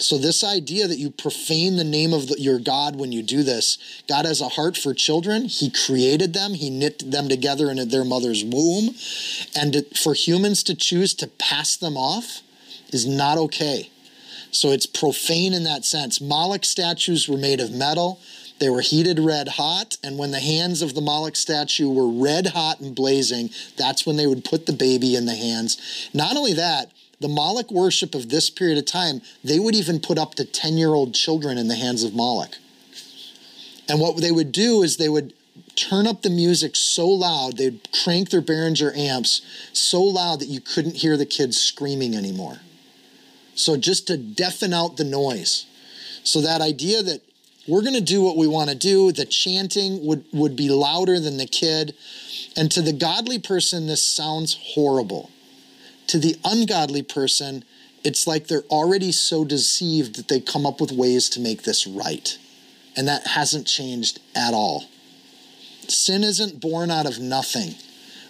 Speaker 1: So, this idea that you profane the name of the, your God when you do this, God has a heart for children. He created them, He knit them together in their mother's womb. And for humans to choose to pass them off is not okay. So, it's profane in that sense. Moloch statues were made of metal. They were heated red hot, and when the hands of the Moloch statue were red hot and blazing, that's when they would put the baby in the hands. Not only that, the Moloch worship of this period of time, they would even put up to 10 year old children in the hands of Moloch. And what they would do is they would turn up the music so loud, they'd crank their Behringer amps so loud that you couldn't hear the kids screaming anymore. So just to deafen out the noise. So that idea that we're going to do what we want to do, the chanting would, would be louder than the kid. And to the godly person, this sounds horrible. To the ungodly person, it's like they're already so deceived that they come up with ways to make this right. And that hasn't changed at all. Sin isn't born out of nothing.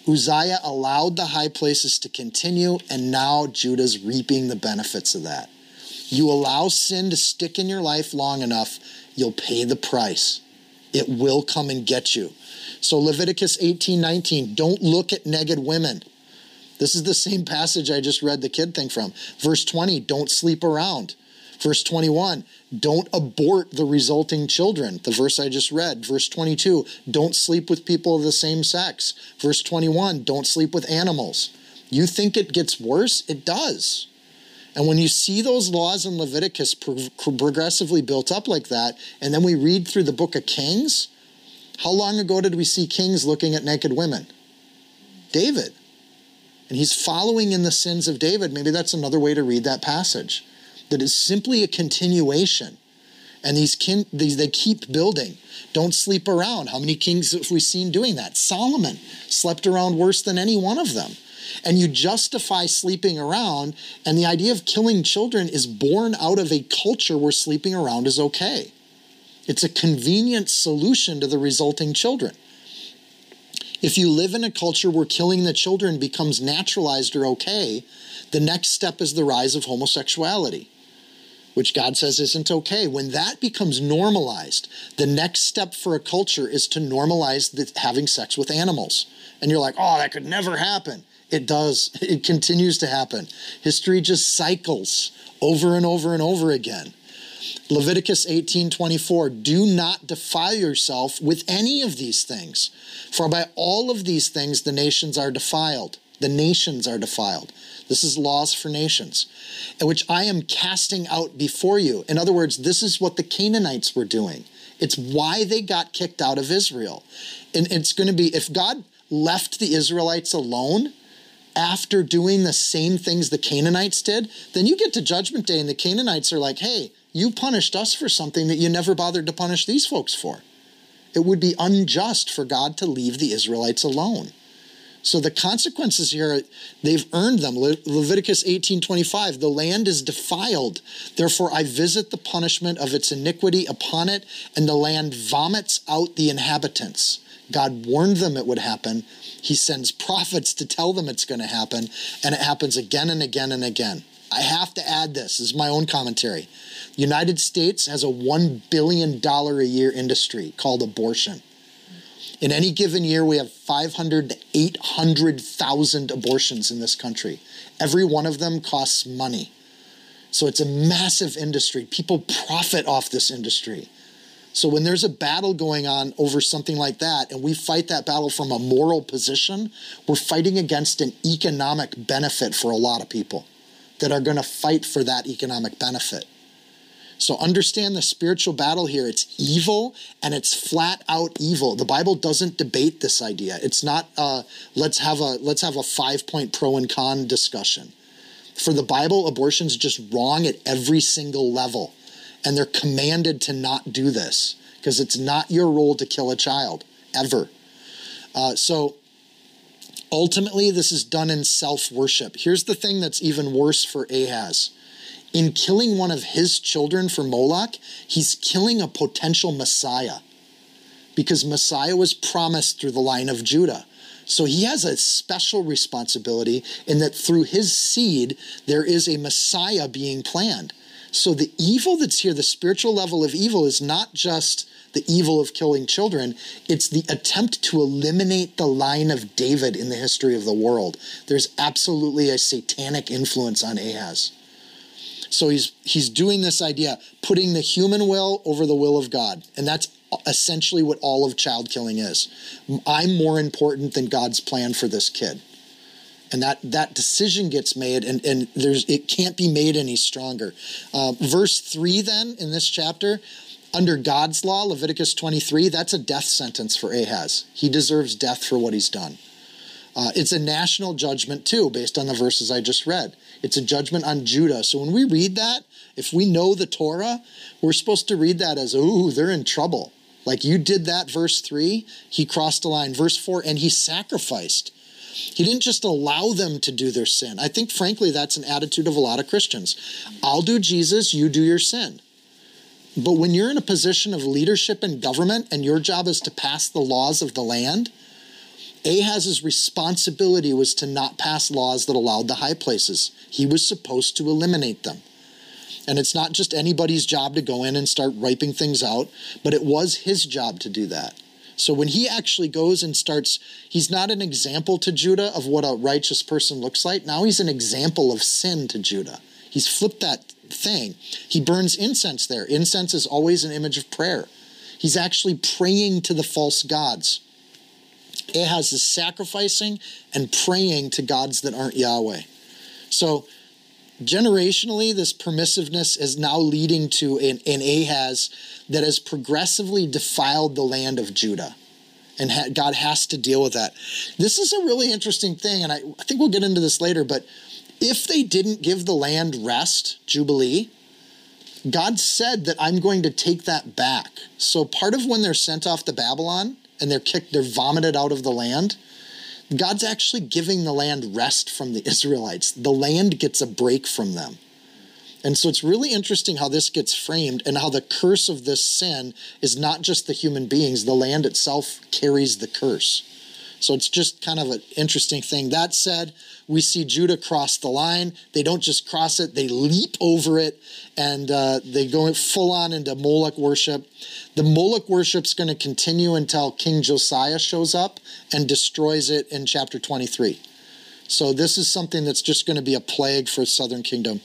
Speaker 1: Uzziah allowed the high places to continue, and now Judah's reaping the benefits of that. You allow sin to stick in your life long enough, you'll pay the price. It will come and get you. So Leviticus 18 19, don't look at naked women. This is the same passage I just read the kid thing from. Verse 20, don't sleep around. Verse 21, don't abort the resulting children. The verse I just read. Verse 22, don't sleep with people of the same sex. Verse 21, don't sleep with animals. You think it gets worse? It does. And when you see those laws in Leviticus progressively built up like that, and then we read through the book of Kings, how long ago did we see kings looking at naked women? David. And he's following in the sins of David. Maybe that's another way to read that passage that is simply a continuation. And these, kin, these they keep building. Don't sleep around. How many kings have we seen doing that? Solomon slept around worse than any one of them. And you justify sleeping around, and the idea of killing children is born out of a culture where sleeping around is okay. It's a convenient solution to the resulting children. If you live in a culture where killing the children becomes naturalized or okay, the next step is the rise of homosexuality which God says isn't okay. When that becomes normalized, the next step for a culture is to normalize the, having sex with animals. And you're like, oh, that could never happen. It does. It continues to happen. History just cycles over and over and over again. Leviticus 18:24 Do not defile yourself with any of these things for by all of these things the nations are defiled the nations are defiled this is laws for nations, which I am casting out before you. In other words, this is what the Canaanites were doing. It's why they got kicked out of Israel. And it's going to be if God left the Israelites alone after doing the same things the Canaanites did, then you get to Judgment Day and the Canaanites are like, hey, you punished us for something that you never bothered to punish these folks for. It would be unjust for God to leave the Israelites alone. So the consequences here, they've earned them. Le- Leviticus 18:25, the land is defiled. Therefore I visit the punishment of its iniquity upon it, and the land vomits out the inhabitants. God warned them it would happen. He sends prophets to tell them it's going to happen, and it happens again and again and again. I have to add this. This is my own commentary. United States has a $1 billion a year industry called abortion. In any given year, we have 500 to 800,000 abortions in this country. Every one of them costs money. So it's a massive industry. People profit off this industry. So when there's a battle going on over something like that, and we fight that battle from a moral position, we're fighting against an economic benefit for a lot of people that are going to fight for that economic benefit. So understand the spiritual battle here. It's evil and it's flat out evil. The Bible doesn't debate this idea. It's not uh, let's have a let's have a five point pro and con discussion. For the Bible, abortion's just wrong at every single level. And they're commanded to not do this because it's not your role to kill a child ever. Uh, so ultimately, this is done in self worship. Here's the thing that's even worse for Ahaz in killing one of his children for Moloch, he's killing a potential Messiah because Messiah was promised through the line of Judah. So he has a special responsibility in that through his seed, there is a Messiah being planned. So the evil that's here, the spiritual level of evil, is not just the evil of killing children, it's the attempt to eliminate the line of David in the history of the world. There's absolutely a satanic influence on Ahaz. So he's he's doing this idea, putting the human will over the will of God. And that's essentially what all of child killing is. I'm more important than God's plan for this kid. And that, that decision gets made, and, and there's it can't be made any stronger. Uh, verse 3, then, in this chapter, under God's law, Leviticus 23, that's a death sentence for Ahaz. He deserves death for what he's done. Uh, it's a national judgment, too, based on the verses I just read. It's a judgment on Judah. So when we read that, if we know the Torah, we're supposed to read that as, ooh, they're in trouble. Like you did that, verse 3, he crossed the line. Verse 4, and he sacrificed. He didn't just allow them to do their sin. I think, frankly, that's an attitude of a lot of Christians. I'll do Jesus, you do your sin. But when you're in a position of leadership and government and your job is to pass the laws of the land, Ahaz's responsibility was to not pass laws that allowed the high places. He was supposed to eliminate them. And it's not just anybody's job to go in and start wiping things out, but it was his job to do that. So when he actually goes and starts, he's not an example to Judah of what a righteous person looks like. Now he's an example of sin to Judah. He's flipped that thing. He burns incense there. Incense is always an image of prayer. He's actually praying to the false gods. Ahaz is sacrificing and praying to gods that aren't Yahweh. So generationally, this permissiveness is now leading to an, an Ahaz that has progressively defiled the land of Judah. And ha- God has to deal with that. This is a really interesting thing, and I, I think we'll get into this later, but if they didn't give the land rest, Jubilee, God said that I'm going to take that back. So part of when they're sent off to Babylon and they're kicked, they're vomited out of the land, God's actually giving the land rest from the Israelites. The land gets a break from them. And so it's really interesting how this gets framed and how the curse of this sin is not just the human beings, the land itself carries the curse. So it's just kind of an interesting thing. That said, we see Judah cross the line. They don't just cross it, they leap over it and uh, they go full on into Moloch worship. The Moloch worship's going to continue until King Josiah shows up and destroys it in chapter 23. So this is something that's just going to be a plague for the southern kingdom.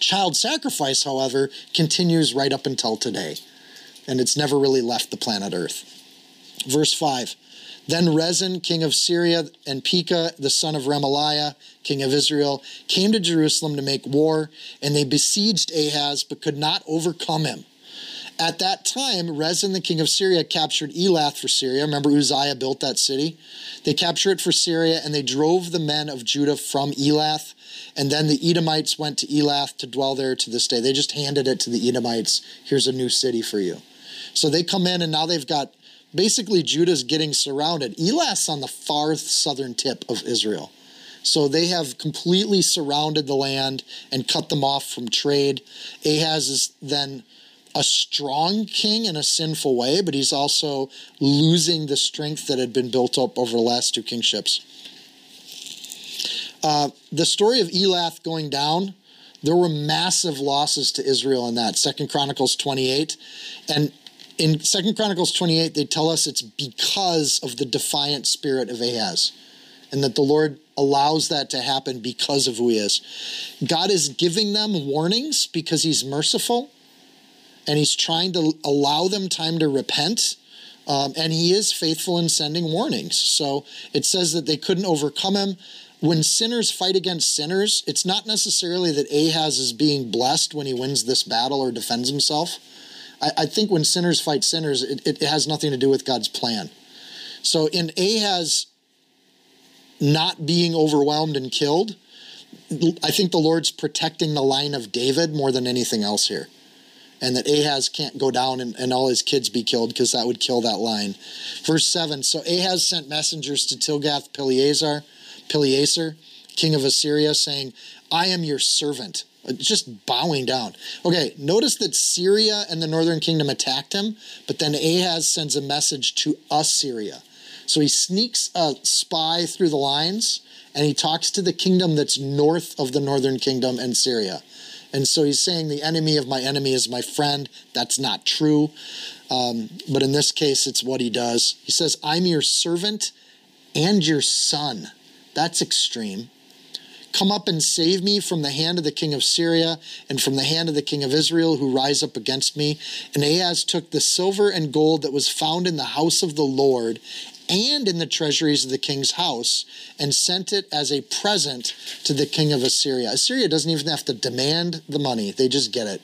Speaker 1: Child sacrifice, however, continues right up until today, and it's never really left the planet Earth. Verse 5 then Rezin, king of Syria, and Pekah, the son of Remaliah, king of Israel, came to Jerusalem to make war, and they besieged Ahaz, but could not overcome him. At that time, Rezin, the king of Syria, captured Elath for Syria. Remember, Uzziah built that city? They captured it for Syria, and they drove the men of Judah from Elath. And then the Edomites went to Elath to dwell there to this day. They just handed it to the Edomites. Here's a new city for you. So they come in, and now they've got basically Judah's getting surrounded. Elath's on the far southern tip of Israel. So they have completely surrounded the land and cut them off from trade. Ahaz is then a strong king in a sinful way, but he's also losing the strength that had been built up over the last two kingships. Uh, the story of Elath going down, there were massive losses to Israel in that. Second Chronicles 28. And in Second Chronicles 28, they tell us it's because of the defiant spirit of Ahaz, and that the Lord allows that to happen because of who he is. God is giving them warnings because he's merciful, and he's trying to allow them time to repent. Um, and he is faithful in sending warnings. So it says that they couldn't overcome him. When sinners fight against sinners, it's not necessarily that Ahaz is being blessed when he wins this battle or defends himself I, I think when sinners fight sinners, it, it has nothing to do with God's plan. So in Ahaz not being overwhelmed and killed, I think the Lord's protecting the line of David more than anything else here. And that Ahaz can't go down and, and all his kids be killed because that would kill that line. Verse 7 So Ahaz sent messengers to Tilgath Pileser, Pileser, king of Assyria, saying, I am your servant just bowing down. Okay, notice that Syria and the northern kingdom attacked him, but then Ahaz sends a message to Assyria. So he sneaks a spy through the lines and he talks to the kingdom that's north of the northern kingdom and Syria. And so he's saying the enemy of my enemy is my friend. That's not true. Um, but in this case, it's what he does. He says, I'm your servant and your son. That's extreme. Come up and save me from the hand of the king of Syria and from the hand of the king of Israel who rise up against me. And Ahaz took the silver and gold that was found in the house of the Lord and in the treasuries of the king's house and sent it as a present to the king of Assyria. Assyria doesn't even have to demand the money, they just get it.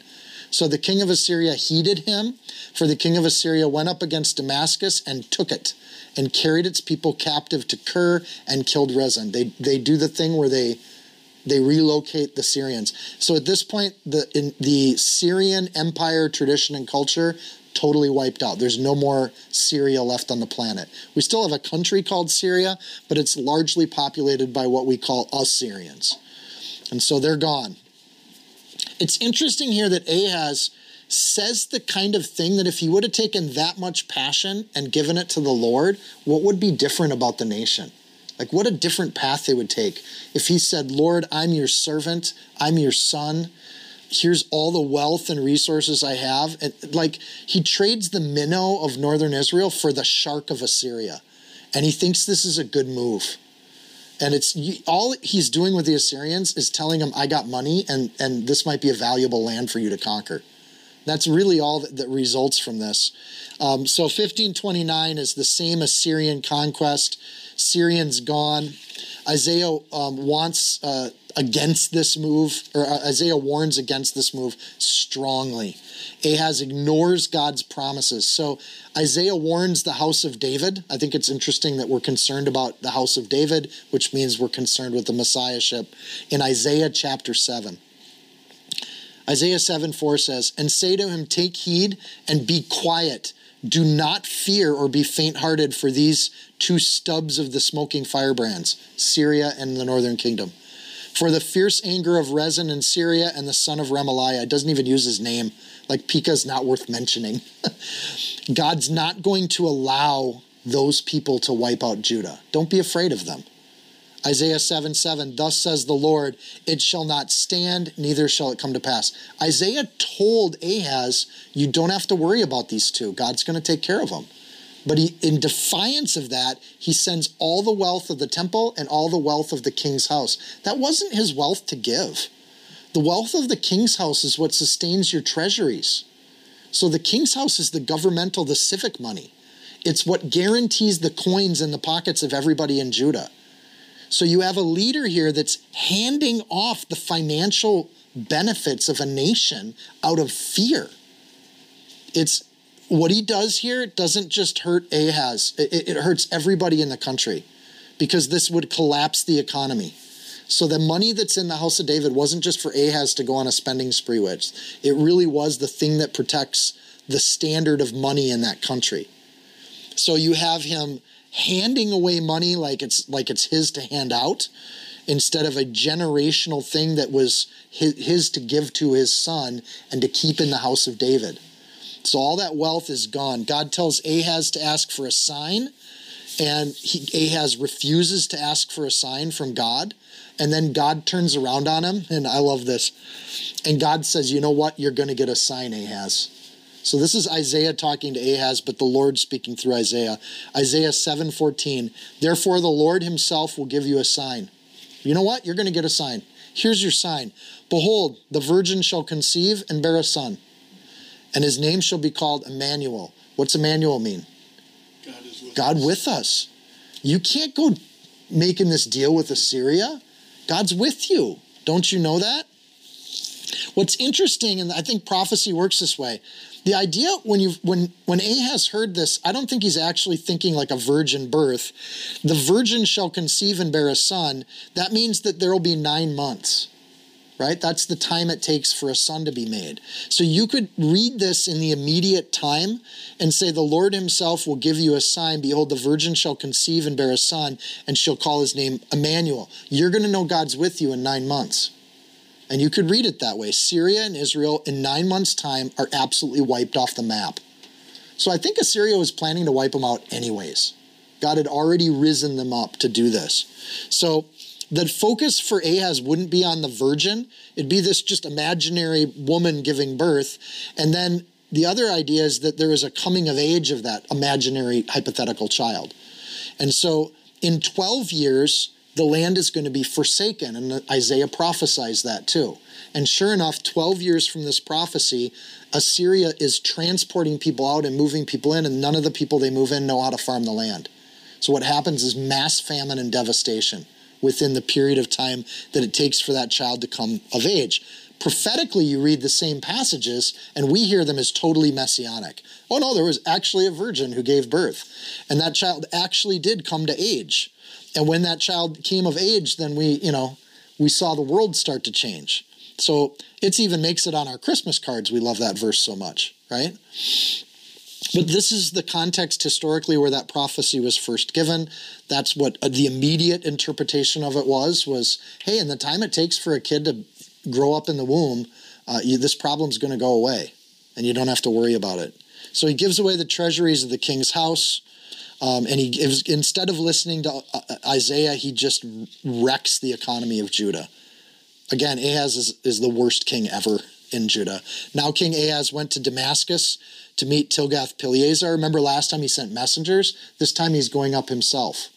Speaker 1: So the king of Assyria heeded him, for the king of Assyria went up against Damascus and took it and carried its people captive to Kir and killed Rezin. They, they do the thing where they they relocate the Syrians. So at this point, the the Syrian empire tradition and culture totally wiped out. There's no more Syria left on the planet. We still have a country called Syria, but it's largely populated by what we call Assyrians. And so they're gone. It's interesting here that Ahaz says the kind of thing that if he would have taken that much passion and given it to the Lord, what would be different about the nation? Like, what a different path they would take if he said, Lord, I'm your servant, I'm your son. Here's all the wealth and resources I have. And like, he trades the minnow of northern Israel for the shark of Assyria. And he thinks this is a good move. And it's all he's doing with the Assyrians is telling them, I got money, and, and this might be a valuable land for you to conquer. That's really all that, that results from this. Um, so 1529 is the same Assyrian conquest. Syrians gone. Isaiah um, wants uh, against this move, or uh, Isaiah warns against this move strongly. Ahaz ignores God's promises. So Isaiah warns the house of David. I think it's interesting that we're concerned about the house of David, which means we're concerned with the Messiahship in Isaiah chapter 7. Isaiah 7 4 says, And say to him, Take heed and be quiet. Do not fear or be faint hearted for these two stubs of the smoking firebrands, Syria and the northern kingdom. For the fierce anger of Rezin in Syria and the son of Remaliah, doesn't even use his name. Like Pekah's not worth mentioning. God's not going to allow those people to wipe out Judah. Don't be afraid of them. Isaiah 7 7, thus says the Lord, it shall not stand, neither shall it come to pass. Isaiah told Ahaz, you don't have to worry about these two. God's going to take care of them. But he, in defiance of that, he sends all the wealth of the temple and all the wealth of the king's house. That wasn't his wealth to give. The wealth of the king's house is what sustains your treasuries. So the king's house is the governmental, the civic money. It's what guarantees the coins in the pockets of everybody in Judah. So you have a leader here that's handing off the financial benefits of a nation out of fear. It's what he does here doesn't just hurt Ahaz, it, it hurts everybody in the country because this would collapse the economy. So the money that's in the house of David wasn't just for Ahaz to go on a spending spree with. It really was the thing that protects the standard of money in that country. So you have him handing away money like it's like it's his to hand out instead of a generational thing that was his, his to give to his son and to keep in the house of David. So all that wealth is gone. God tells Ahaz to ask for a sign, and he, Ahaz refuses to ask for a sign from God. And then God turns around on him, and I love this. And God says, You know what? You're going to get a sign, Ahaz. So this is Isaiah talking to Ahaz, but the Lord speaking through Isaiah. Isaiah 7:14. Therefore the Lord himself will give you a sign. You know what? You're going to get a sign. Here's your sign. Behold, the virgin shall conceive and bear a son, and his name shall be called Emmanuel. What's Emmanuel mean? God, with, God us. with us. You can't go making this deal with Assyria. God's with you. Don't you know that? What's interesting, and I think prophecy works this way, the idea when you when when Ahaz heard this, I don't think he's actually thinking like a virgin birth. The virgin shall conceive and bear a son. That means that there will be nine months. Right? That's the time it takes for a son to be made. So you could read this in the immediate time and say, The Lord Himself will give you a sign. Behold, the virgin shall conceive and bear a son, and she'll call his name Emmanuel. You're going to know God's with you in nine months. And you could read it that way. Syria and Israel in nine months' time are absolutely wiped off the map. So I think Assyria was planning to wipe them out anyways. God had already risen them up to do this. So the focus for Ahaz wouldn't be on the virgin, it'd be this just imaginary woman giving birth. And then the other idea is that there is a coming of age of that imaginary hypothetical child. And so in 12 years, the land is going to be forsaken. And Isaiah prophesies that too. And sure enough, 12 years from this prophecy, Assyria is transporting people out and moving people in, and none of the people they move in know how to farm the land. So what happens is mass famine and devastation within the period of time that it takes for that child to come of age. Prophetically, you read the same passages, and we hear them as totally messianic. Oh no, there was actually a virgin who gave birth, and that child actually did come to age. And when that child came of age, then we, you know, we saw the world start to change. So it even makes it on our Christmas cards. We love that verse so much, right? But this is the context historically where that prophecy was first given. That's what uh, the immediate interpretation of it was was hey, in the time it takes for a kid to grow up in the womb, uh, you, this problem's going to go away, and you don't have to worry about it. So he gives away the treasuries of the king's house. Um, and he gives instead of listening to uh, uh Isaiah, he just wrecks the economy of Judah. Again, Ahaz is, is the worst king ever in Judah. Now, King Ahaz went to Damascus to meet Tilgath-Pileser. Remember last time he sent messengers? This time he's going up himself.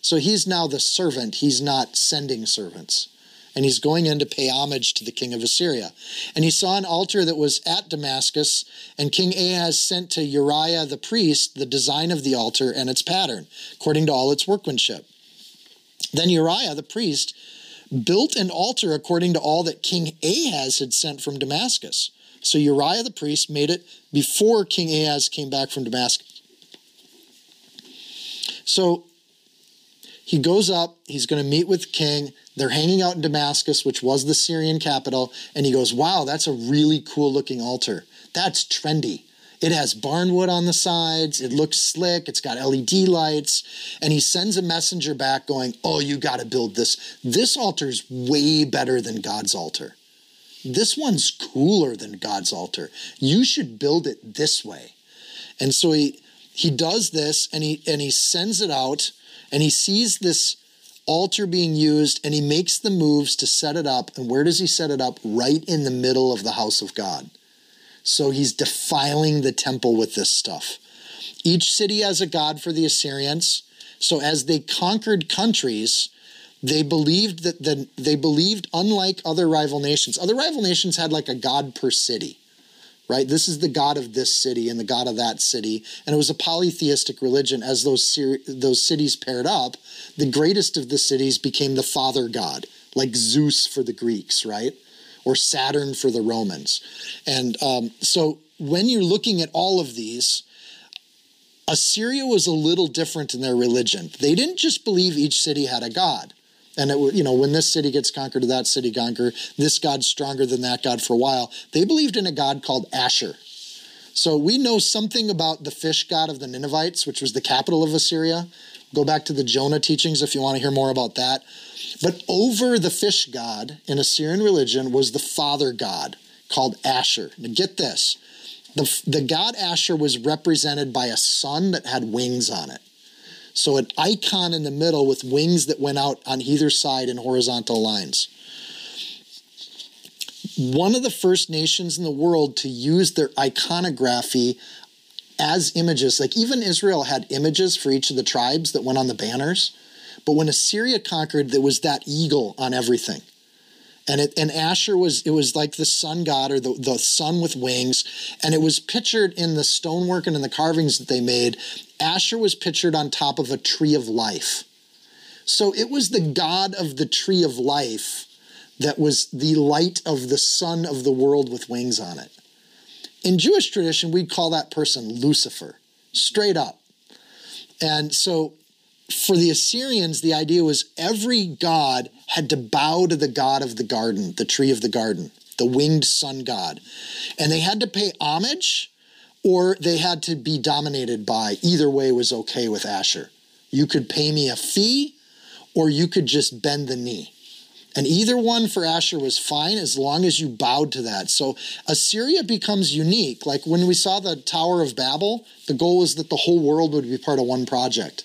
Speaker 1: So he's now the servant, he's not sending servants. And he's going in to pay homage to the king of Assyria. And he saw an altar that was at Damascus, and King Ahaz sent to Uriah the priest the design of the altar and its pattern, according to all its workmanship. Then Uriah the priest built an altar according to all that King Ahaz had sent from Damascus. So Uriah the priest made it before King Ahaz came back from Damascus. So he goes up, he's going to meet with king. They're hanging out in Damascus, which was the Syrian capital, and he goes, Wow, that's a really cool looking altar. That's trendy. It has barnwood on the sides. It looks slick. It's got LED lights. And he sends a messenger back going, Oh, you got to build this. This altar is way better than God's altar. This one's cooler than God's altar. You should build it this way. And so he he does this and he and he sends it out and he sees this altar being used and he makes the moves to set it up. And where does he set it up? Right in the middle of the house of God. So he's defiling the temple with this stuff. Each city has a god for the Assyrians. So as they conquered countries, they believed that the, they believed unlike other rival nations. Other rival nations had like a god per city. Right? This is the god of this city and the god of that city, and it was a polytheistic religion. As those those cities paired up, the greatest of the cities became the father god, like Zeus for the Greeks, right? or Saturn for the Romans. And um, so when you're looking at all of these, Assyria was a little different in their religion. They didn't just believe each city had a god. And it, you know, when this city gets conquered or that city conquered, this god's stronger than that god for a while. They believed in a god called Asher. So we know something about the fish god of the Ninevites, which was the capital of Assyria. Go back to the Jonah teachings if you want to hear more about that. But over the fish god in Assyrian religion was the father god called Asher. Now get this the, the god Asher was represented by a sun that had wings on it. So an icon in the middle with wings that went out on either side in horizontal lines. One of the first nations in the world to use their iconography as images, like even Israel had images for each of the tribes that went on the banners. But when Assyria conquered, there was that eagle on everything. And it and Asher was it was like the sun god or the, the sun with wings. And it was pictured in the stonework and in the carvings that they made. Asher was pictured on top of a tree of life. So it was the god of the tree of life that was the light of the sun of the world with wings on it. In Jewish tradition, we'd call that person Lucifer, straight up. And so for the Assyrians, the idea was every god had to bow to the god of the garden, the tree of the garden, the winged sun god. And they had to pay homage or they had to be dominated by. Either way was okay with Asher. You could pay me a fee or you could just bend the knee. And either one for Asher was fine as long as you bowed to that. So Assyria becomes unique. Like when we saw the Tower of Babel, the goal was that the whole world would be part of one project.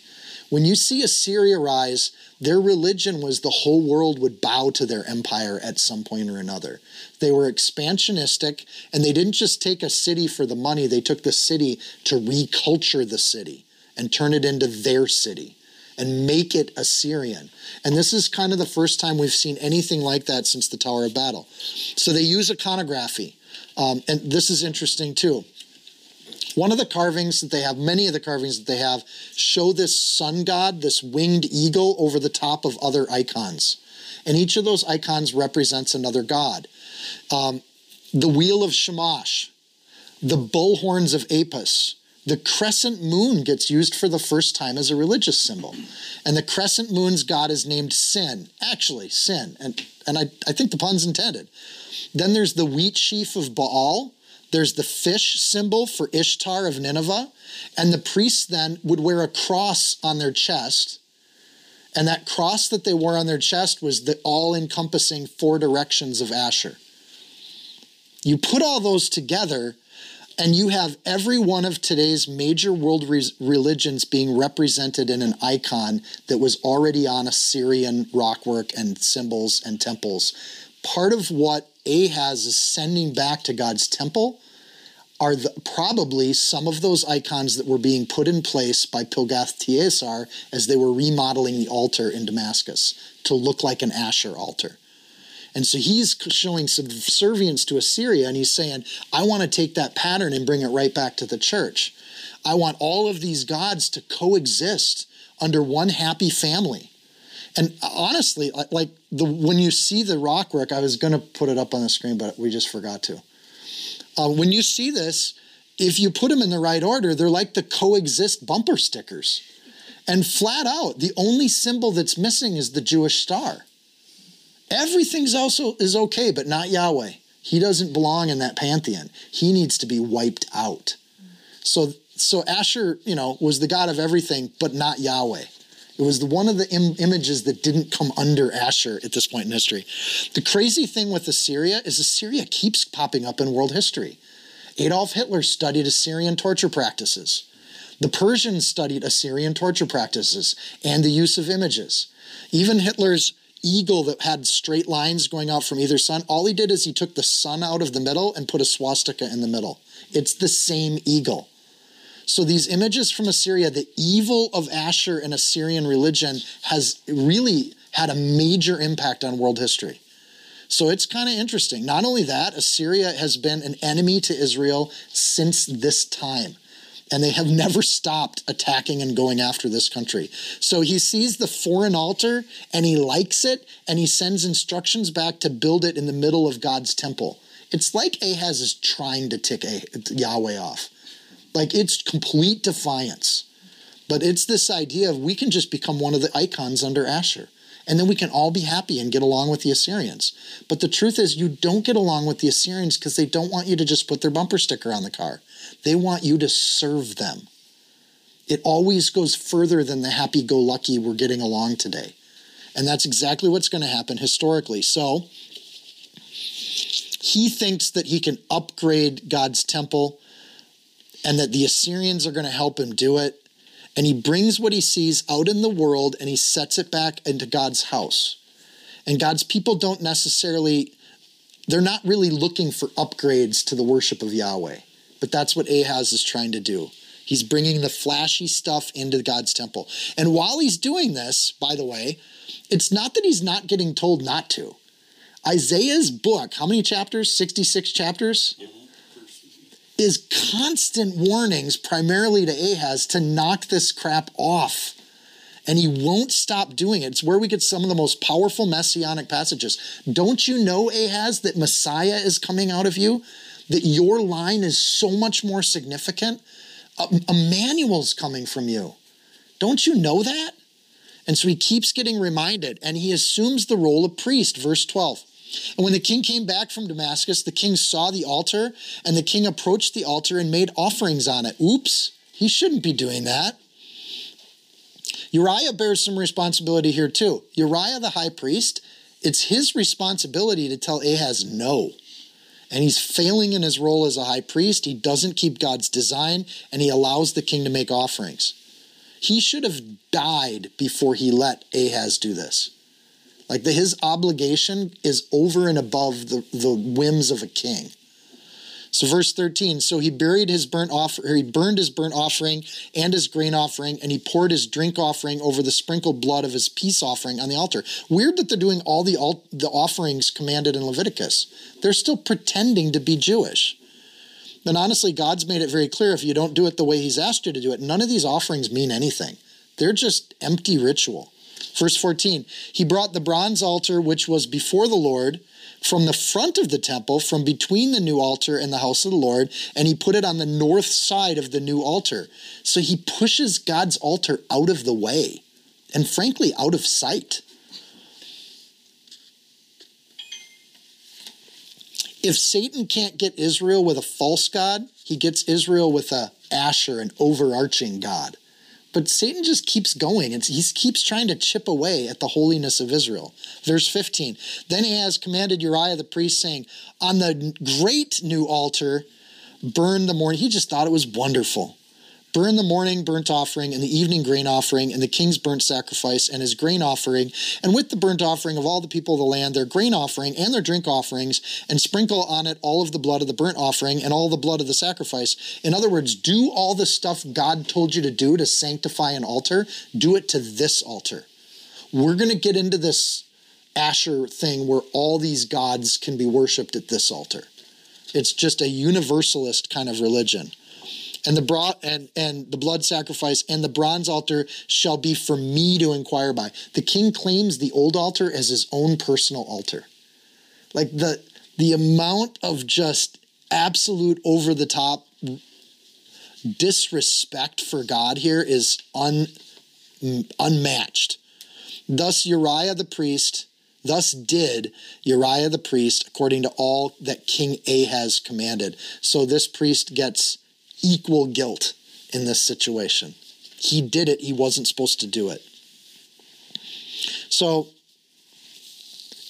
Speaker 1: When you see Assyria rise, their religion was the whole world would bow to their empire at some point or another. They were expansionistic, and they didn't just take a city for the money, they took the city to reculture the city and turn it into their city. and make it Assyrian. And this is kind of the first time we've seen anything like that since the Tower of Babel. So they use iconography. Um, and this is interesting too. One of the carvings that they have, many of the carvings that they have, show this sun god, this winged eagle over the top of other icons. And each of those icons represents another god. Um, the wheel of Shamash, the bull horns of Apis, the crescent moon gets used for the first time as a religious symbol. And the crescent moon's god is named Sin. Actually, Sin. And, and I, I think the pun's intended. Then there's the wheat sheaf of Baal. There's the fish symbol for Ishtar of Nineveh. And the priests then would wear a cross on their chest. And that cross that they wore on their chest was the all encompassing four directions of Asher. You put all those together, and you have every one of today's major world re- religions being represented in an icon that was already on Assyrian rockwork and symbols and temples. Part of what Ahaz is sending back to God's temple are the, probably some of those icons that were being put in place by Tilgath-Pileser as they were remodeling the altar in Damascus to look like an Asher altar. And so he's showing subservience to Assyria and he's saying, I want to take that pattern and bring it right back to the church. I want all of these gods to coexist under one happy family. And honestly, like the when you see the rock work, I was going to put it up on the screen, but we just forgot to. Uh, when you see this, if you put them in the right order, they're like the coexist bumper stickers. And flat out, the only symbol that's missing is the Jewish star. Everything's also is okay, but not Yahweh. He doesn't belong in that pantheon. He needs to be wiped out. So so Asher, you know, was the god of everything, but not Yahweh. It was one of the Im- images that didn't come under Asher at this point in history. The crazy thing with Assyria is Assyria keeps popping up in world history. Adolf Hitler studied Assyrian torture practices. The Persians studied Assyrian torture practices and the use of images. Even Hitler's eagle that had straight lines going out from either sun. All he did is he took the sun out of the middle and put a swastika in the middle. It's the same eagle. So these images from Assyria, the evil of Asher and Assyrian religion has really had a major impact on world history. So it's kind of interesting. Not only that, Assyria has been an enemy to Israel since this time and they have never stopped attacking and going after this country. So he sees the foreign altar and he likes it and he sends instructions back to build it in the middle of God's temple. It's like Ahaz is trying to tick Yahweh off. Like it's complete defiance. But it's this idea of we can just become one of the icons under Asher. And then we can all be happy and get along with the Assyrians. But the truth is, you don't get along with the Assyrians because they don't want you to just put their bumper sticker on the car. They want you to serve them. It always goes further than the happy go lucky we're getting along today. And that's exactly what's going to happen historically. So he thinks that he can upgrade God's temple and that the Assyrians are going to help him do it. And he brings what he sees out in the world and he sets it back into God's house. And God's people don't necessarily, they're not really looking for upgrades to the worship of Yahweh. But that's what Ahaz is trying to do. He's bringing the flashy stuff into God's temple. And while he's doing this, by the way, it's not that he's not getting told not to. Isaiah's book, how many chapters? 66 chapters? Is constant warnings, primarily to Ahaz, to knock this crap off. And he won't stop doing it. It's where we get some of the most powerful messianic passages. Don't you know, Ahaz, that Messiah is coming out of you? that your line is so much more significant. Emmanuel's coming from you. Don't you know that? And so he keeps getting reminded, and he assumes the role of priest, verse 12. And when the king came back from Damascus, the king saw the altar, and the king approached the altar and made offerings on it. Oops, he shouldn't be doing that. Uriah bears some responsibility here too. Uriah, the high priest, it's his responsibility to tell Ahaz no and he's failing in his role as a high priest. He doesn't keep God's design, and he allows the king to make offerings. He should have died before he let Ahaz do this. Like the, his obligation is over and above the, the whims of a king. So verse 13, so he buried his burnt offer, he burned his burnt offering and his grain offering, and he poured his drink offering over the sprinkled blood of his peace offering on the altar. Weird that they're doing all the the offerings commanded in Leviticus. They're still pretending to be Jewish. And honestly, God's made it very clear if you don't do it the way he's asked you to do it, none of these offerings mean anything. They're just empty ritual. Verse 14, he brought the bronze altar which was before the Lord from the front of the temple, from between the new altar and the house of the Lord, and he put it on the north side of the new altar. So he pushes God's altar out of the way and, frankly, out of sight. If Satan can't get Israel with a false God, he gets Israel with a Asher, an overarching God. But Satan just keeps going. It's, he keeps trying to chip away at the holiness of Israel. Verse 15 Then Ahaz commanded Uriah the priest, saying, On the great new altar, burn the morning. He just thought it was wonderful burn the morning burnt offering and the evening grain offering and the king's burnt sacrifice and his grain offering, and with the burnt offering of all the people of the land, their grain offering and their drink offerings, and sprinkle on it all of the blood of the burnt offering and all the blood of the sacrifice. In other words, do all the stuff God told you to do to sanctify an altar, do it to this altar. We're going to get into this Asher thing where all these gods can be worshiped at this altar. It's just a universalist kind of religion and the bra- and and the blood sacrifice and the bronze altar shall be for me to inquire by. The king claims the old altar as his own personal altar. Like the the amount of just absolute over the top disrespect for God here is un, unmatched. Thus Uriah the priest, thus did Uriah the priest according to all that King Ahaz commanded. So this priest gets equal guilt in this situation. He did it, he wasn't supposed to do it. So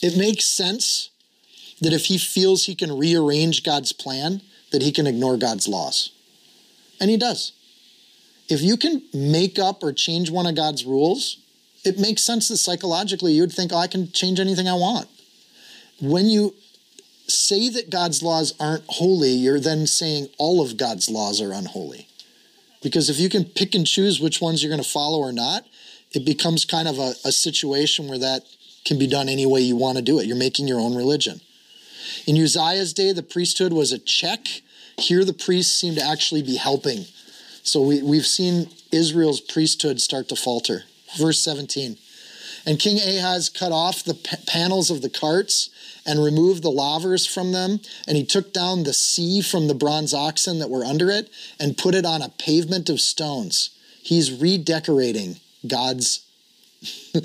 Speaker 1: it makes sense that if he feels he can rearrange God's plan, that he can ignore God's laws. And he does. If you can make up or change one of God's rules, it makes sense that psychologically you would think, oh, I can change anything I want. When you say that God's laws aren't holy, you're then saying all of God's laws are unholy. Because if you can pick and choose which ones you're going to follow or not, it becomes kind of a, a situation where that can be done any way you want to do it. You're making your own religion. In Uzziah's day, the priesthood was a check. Here, the priests seem to actually be helping. So we, we've seen Israel's priesthood start to falter. Verse 17. And King Ahaz cut off the p- panels of the carts and removed the lavers from them. And he took down the sea from the bronze oxen that were under it and put it on a pavement of stones. He's redecorating God's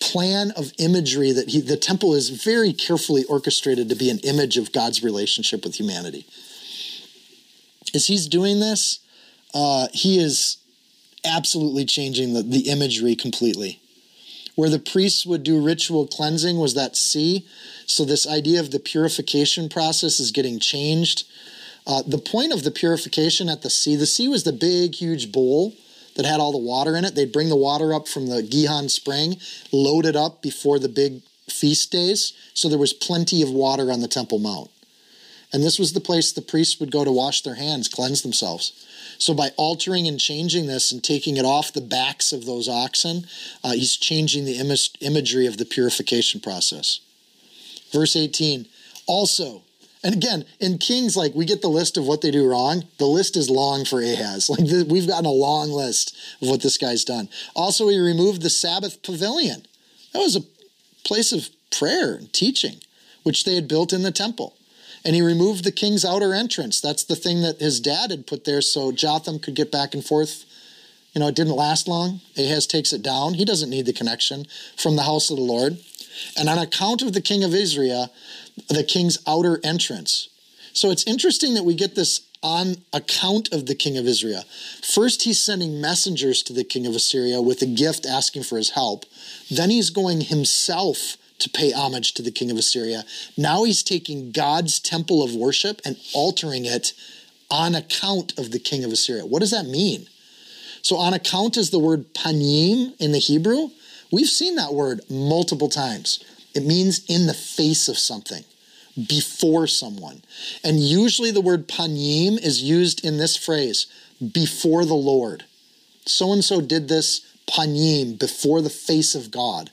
Speaker 1: plan of imagery that he, the temple is very carefully orchestrated to be an image of God's relationship with humanity. As he's doing this, uh, he is absolutely changing the, the imagery completely. Where the priests would do ritual cleansing was that sea. So, this idea of the purification process is getting changed. Uh, the point of the purification at the sea, the sea was the big, huge bowl that had all the water in it. They'd bring the water up from the Gihon spring, load it up before the big feast days. So, there was plenty of water on the Temple Mount. And this was the place the priests would go to wash their hands, cleanse themselves. So by altering and changing this and taking it off the backs of those oxen, uh, he's changing the Im- imagery of the purification process. Verse 18, also, and again, in Kings, like we get the list of what they do wrong. The list is long for Ahaz. Like the, we've gotten a long list of what this guy's done. Also, he removed the Sabbath pavilion. That was a place of prayer and teaching, which they had built in the temple and he removed the king's outer entrance. That's the thing that his dad had put there so Jotham could get back and forth. You know, it didn't last long. Ahaz takes it down. He doesn't need the connection from the house of the Lord. And on account of the king of Israel, the king's outer entrance. So it's interesting that we get this on account of the king of Israel. First, he's sending messengers to the king of Assyria with a gift asking for his help. Then he's going himself to pay homage to the king of Assyria. Now he's taking God's temple of worship and altering it on account of the king of Assyria. What does that mean? So, on account is the word panim in the Hebrew. We've seen that word multiple times. It means in the face of something before someone. And usually the word panim is used in this phrase before the Lord. So and so did this panim before the face of God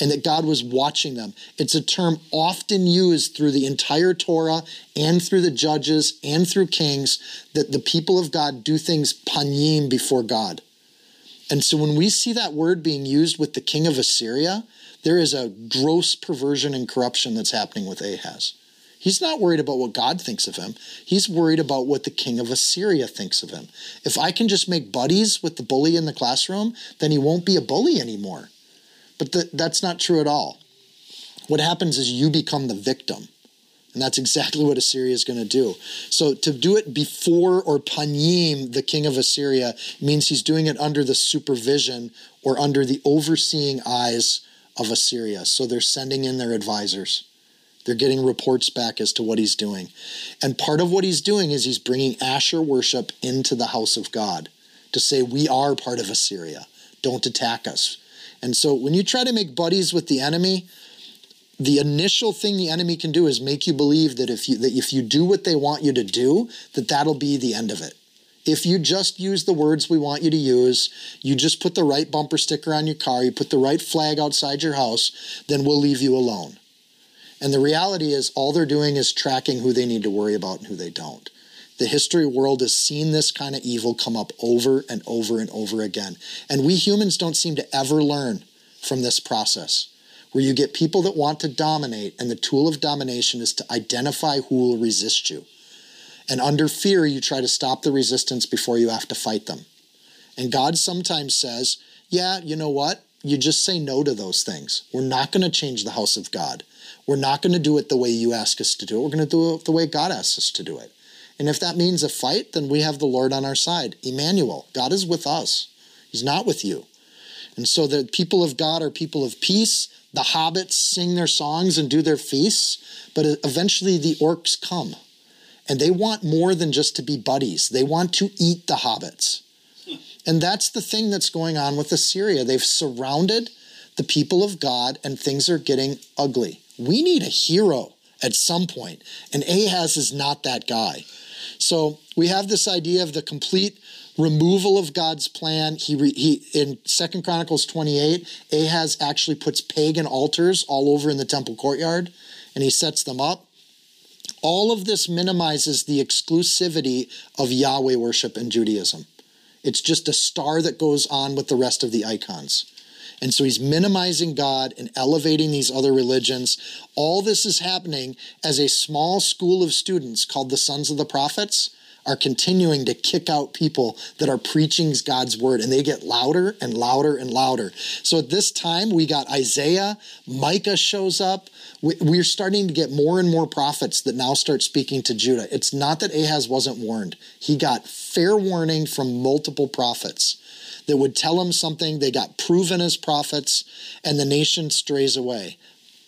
Speaker 1: and that God was watching them. It's a term often used through the entire Torah and through the judges and through kings that the people of God do things panim before God. And so when we see that word being used with the king of Assyria, there is a gross perversion and corruption that's happening with Ahaz. He's not worried about what God thinks of him. He's worried about what the king of Assyria thinks of him. If I can just make buddies with the bully in the classroom, then he won't be a bully anymore. But that's not true at all. What happens is you become the victim. And that's exactly what Assyria is going to do. So to do it before or panim, the king of Assyria, means he's doing it under the supervision or under the overseeing eyes of Assyria. So they're sending in their advisors. They're getting reports back as to what he's doing. And part of what he's doing is he's bringing Ashur worship into the house of God to say, We are part of Assyria. Don't attack us. And so when you try to make buddies with the enemy, the initial thing the enemy can do is make you believe that if you that if you do what they want you to do, that that'll be the end of it. If you just use the words we want you to use, you just put the right bumper sticker on your car, you put the right flag outside your house, then we'll leave you alone. And the reality is all they're doing is tracking who they need to worry about and who they don't. The history world has seen this kind of evil come up over and over and over again. And we humans don't seem to ever learn from this process where you get people that want to dominate, and the tool of domination is to identify who will resist you. And under fear, you try to stop the resistance before you have to fight them. And God sometimes says, Yeah, you know what? You just say no to those things. We're not going to change the house of God. We're not going to do it the way you ask us to do it. We're going to do it the way God asks us to do it. And if that means a fight, then we have the Lord on our side. Emmanuel, God is with us. He's not with you. And so the people of God are people of peace. The hobbits sing their songs and do their feasts, but eventually the orcs come. And they want more than just to be buddies. They want to eat the hobbits. And that's the thing that's going on with Assyria. They've surrounded the people of God and things are getting ugly. We need a hero at some point, and Ahaz is not that guy. So we have this idea of the complete removal of God's plan. He, re, he in Second Chronicles 28, Ahaz actually puts pagan altars all over in the temple courtyard, and he sets them up. All of this minimizes the exclusivity of Yahweh worship in Judaism. It's just a star that goes on with the rest of the icons. And so he's minimizing God and elevating these other religions. All this is happening as a small school of students called the Sons of the Prophets are continuing to kick out people that are preaching God's word, and they get louder and louder and louder. So at this time, we got Isaiah, Micah shows up. We're starting to get more and more prophets that now start speaking to Judah. It's not that Ahaz wasn't warned, he got fair warning from multiple prophets that would tell him something. They got proven as prophets, and the nation strays away.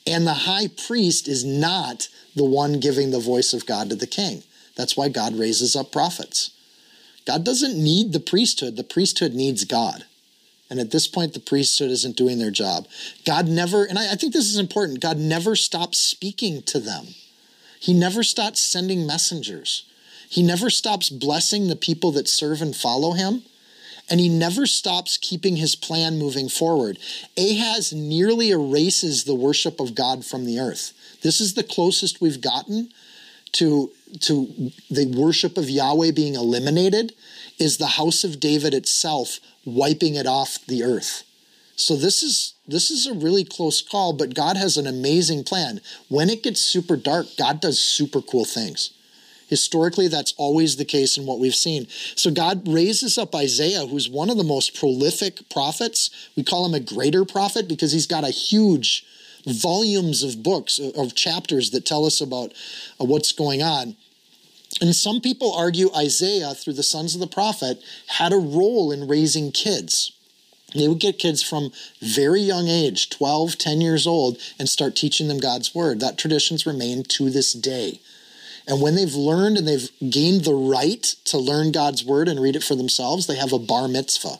Speaker 1: And the high priest is not the one giving the voice of God to the king. That's why God raises up prophets. God doesn't need the priesthood, the priesthood needs God. And at this point, the priesthood isn't doing their job. God never, and I, I, think this is important, God never stops speaking to them. He never stops sending messengers. He never stops blessing the people that serve and follow him. And he never stops keeping his plan moving forward. Ahaz nearly erases the worship of God from the earth. This is the closest we've gotten to to the worship of Yahweh being eliminated is the house of David itself wiping it off the earth. So this is this is a really close call, but God has an amazing plan. When it gets super dark, God does super cool things. Historically, that's always the case in what we've seen. So God raises up Isaiah, who's one of the most prolific prophets. We call him a greater prophet because he's got a huge volumes of books, of chapters that tell us about uh, what's going on. And some people argue Isaiah, through the sons of the prophet, had a role in raising kids. They would get kids from very young age, 12, 10 years old, and start teaching them God's word. That tradition's remained to this day. And when they've learned and they've gained the right to learn God's word and read it for themselves, they have a bar mitzvah.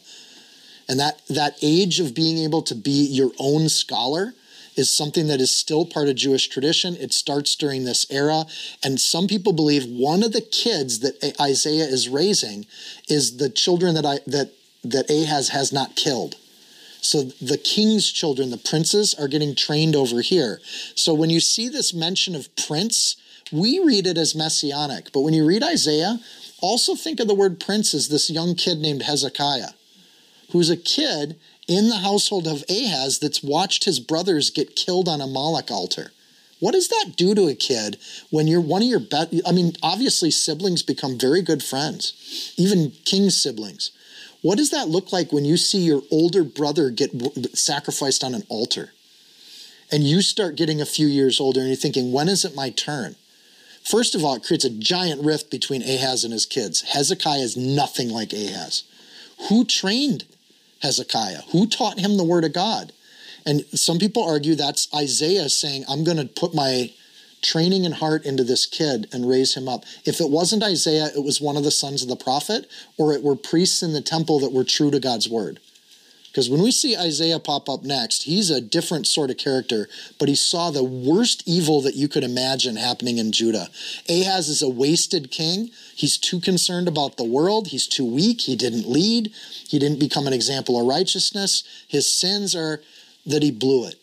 Speaker 1: And that, that age of being able to be your own scholar is something that is still part of Jewish tradition. It starts during this era. And some people believe one of the kids that Isaiah is raising is the children that, I, that, that Ahaz has not killed. So the king's children, the princes, are getting trained over here. So when you see this mention of prince, we read it as messianic. But when you read Isaiah, also think of the word prince as this young kid named Hezekiah, who's a kid in the household of Ahaz that's watched his brothers get killed on a Moloch altar. What does that do to a kid when you're one of your best? I mean, obviously, siblings become very good friends, even king's siblings. What does that look like when you see your older brother get sacrificed on an altar? And you start getting a few years older and you're thinking, when is it my turn? First of all, it creates a giant rift between Ahaz and his kids. Hezekiah is nothing like Ahaz. Who trained Hezekiah? Who taught him the word of God? And some people argue that's Isaiah saying, I'm going to put my training and heart into this kid and raise him up. If it wasn't Isaiah, it was one of the sons of the prophet, or it were priests in the temple that were true to God's word. Because when we see Isaiah pop up next, he's a different sort of character, but he saw the worst evil that you could imagine happening in Judah. Ahaz is a wasted king. He's too concerned about the world. He's too weak. He didn't lead. He didn't become an example of righteousness. His sins are that he blew it.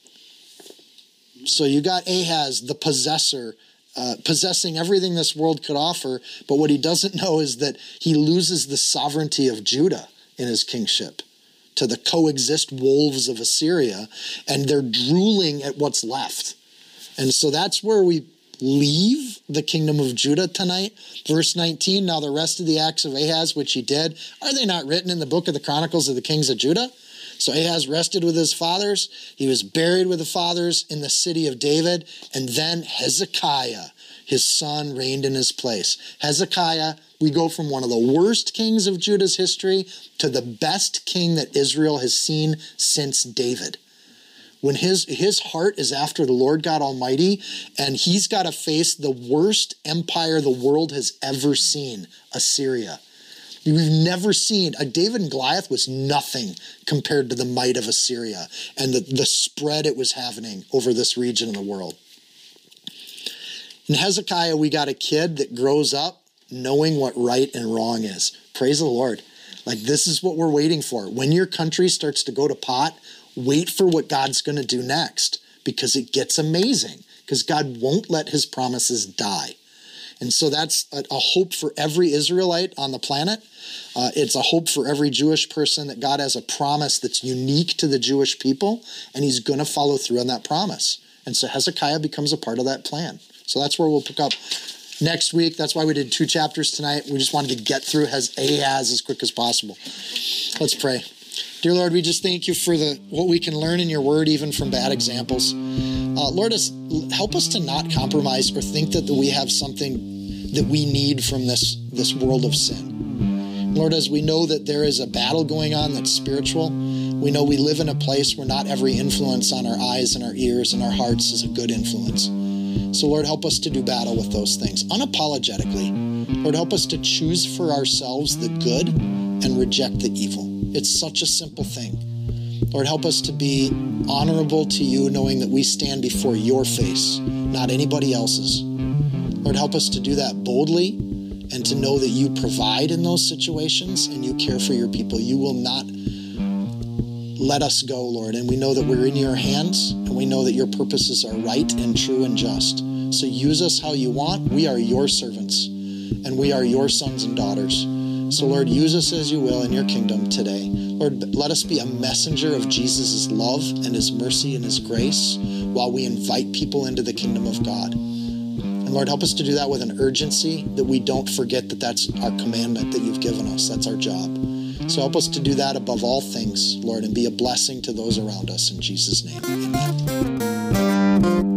Speaker 1: So you got Ahaz, the possessor, uh, possessing everything this world could offer, but what he doesn't know is that he loses the sovereignty of Judah in his kingship to the coexist wolves of Assyria, and they're drooling at what's left. And so that's where we leave the kingdom of Judah tonight. Verse 19 Now the rest of the acts of Ahaz, which he did, are they not written in the book of the Chronicles of the Kings of Judah? So Ahaz rested with his fathers. He was buried with the fathers in the city of David. And then Hezekiah, his son, reigned in his place. Hezekiah we go from one of the worst kings of Judah's history to the best king that Israel has seen since David. When his, his heart is after the Lord God Almighty, and he's got to face the worst empire the world has ever seen Assyria. We've never seen a David and Goliath was nothing compared to the might of Assyria and the, the spread it was having over this region of the world. In Hezekiah, we got a kid that grows up knowing what right and wrong is. Praise the Lord. Like, this is what we're waiting for. When your country starts to go to pot, wait for what God's going to do next because it gets amazing because God won't let his promises die. And so that's a, a hope for every Israelite on the planet. Uh, it's a hope for every Jewish person that God has a promise that's unique to the Jewish people, and he's going to follow through on that promise. And so Hezekiah becomes a part of that plan. So that's where we'll pick up next week. That's why we did two chapters tonight. We just wanted to get through as Ahaz as quick as possible. Let's pray. Dear Lord, we just thank you for the what we can learn in your word, even from bad examples. Uh, Lord, us, help us to not compromise or think that we have something that we need from this, this world of sin. Lord, as we know that there is a battle going on that's spiritual, we know we live in a place where not every influence on our eyes and our ears and our hearts is a good influence. So, Lord, help us to do battle with those things unapologetically. Lord, help us to choose for ourselves the good and reject the evil. It's such a simple thing. Lord, help us to be honorable to you, knowing that we stand before your face, not anybody else's. Lord, help us to do that boldly and to know that you provide in those situations and you care for your people. You will not let us go, Lord. And we know that we're in your hands and we know that your purposes are right and true and just. So use us how you want. We are your servants and we are your sons and daughters. So, Lord, use us as you will in your kingdom today. Lord, let us be a messenger of Jesus' love and his mercy and his grace while we invite people into the kingdom of God. And Lord, help us to do that with an urgency that we don't forget that that's our commandment that you've given us. That's our job. So help us to do that above all things, Lord, and be a blessing to those around us. In Jesus' name, amen.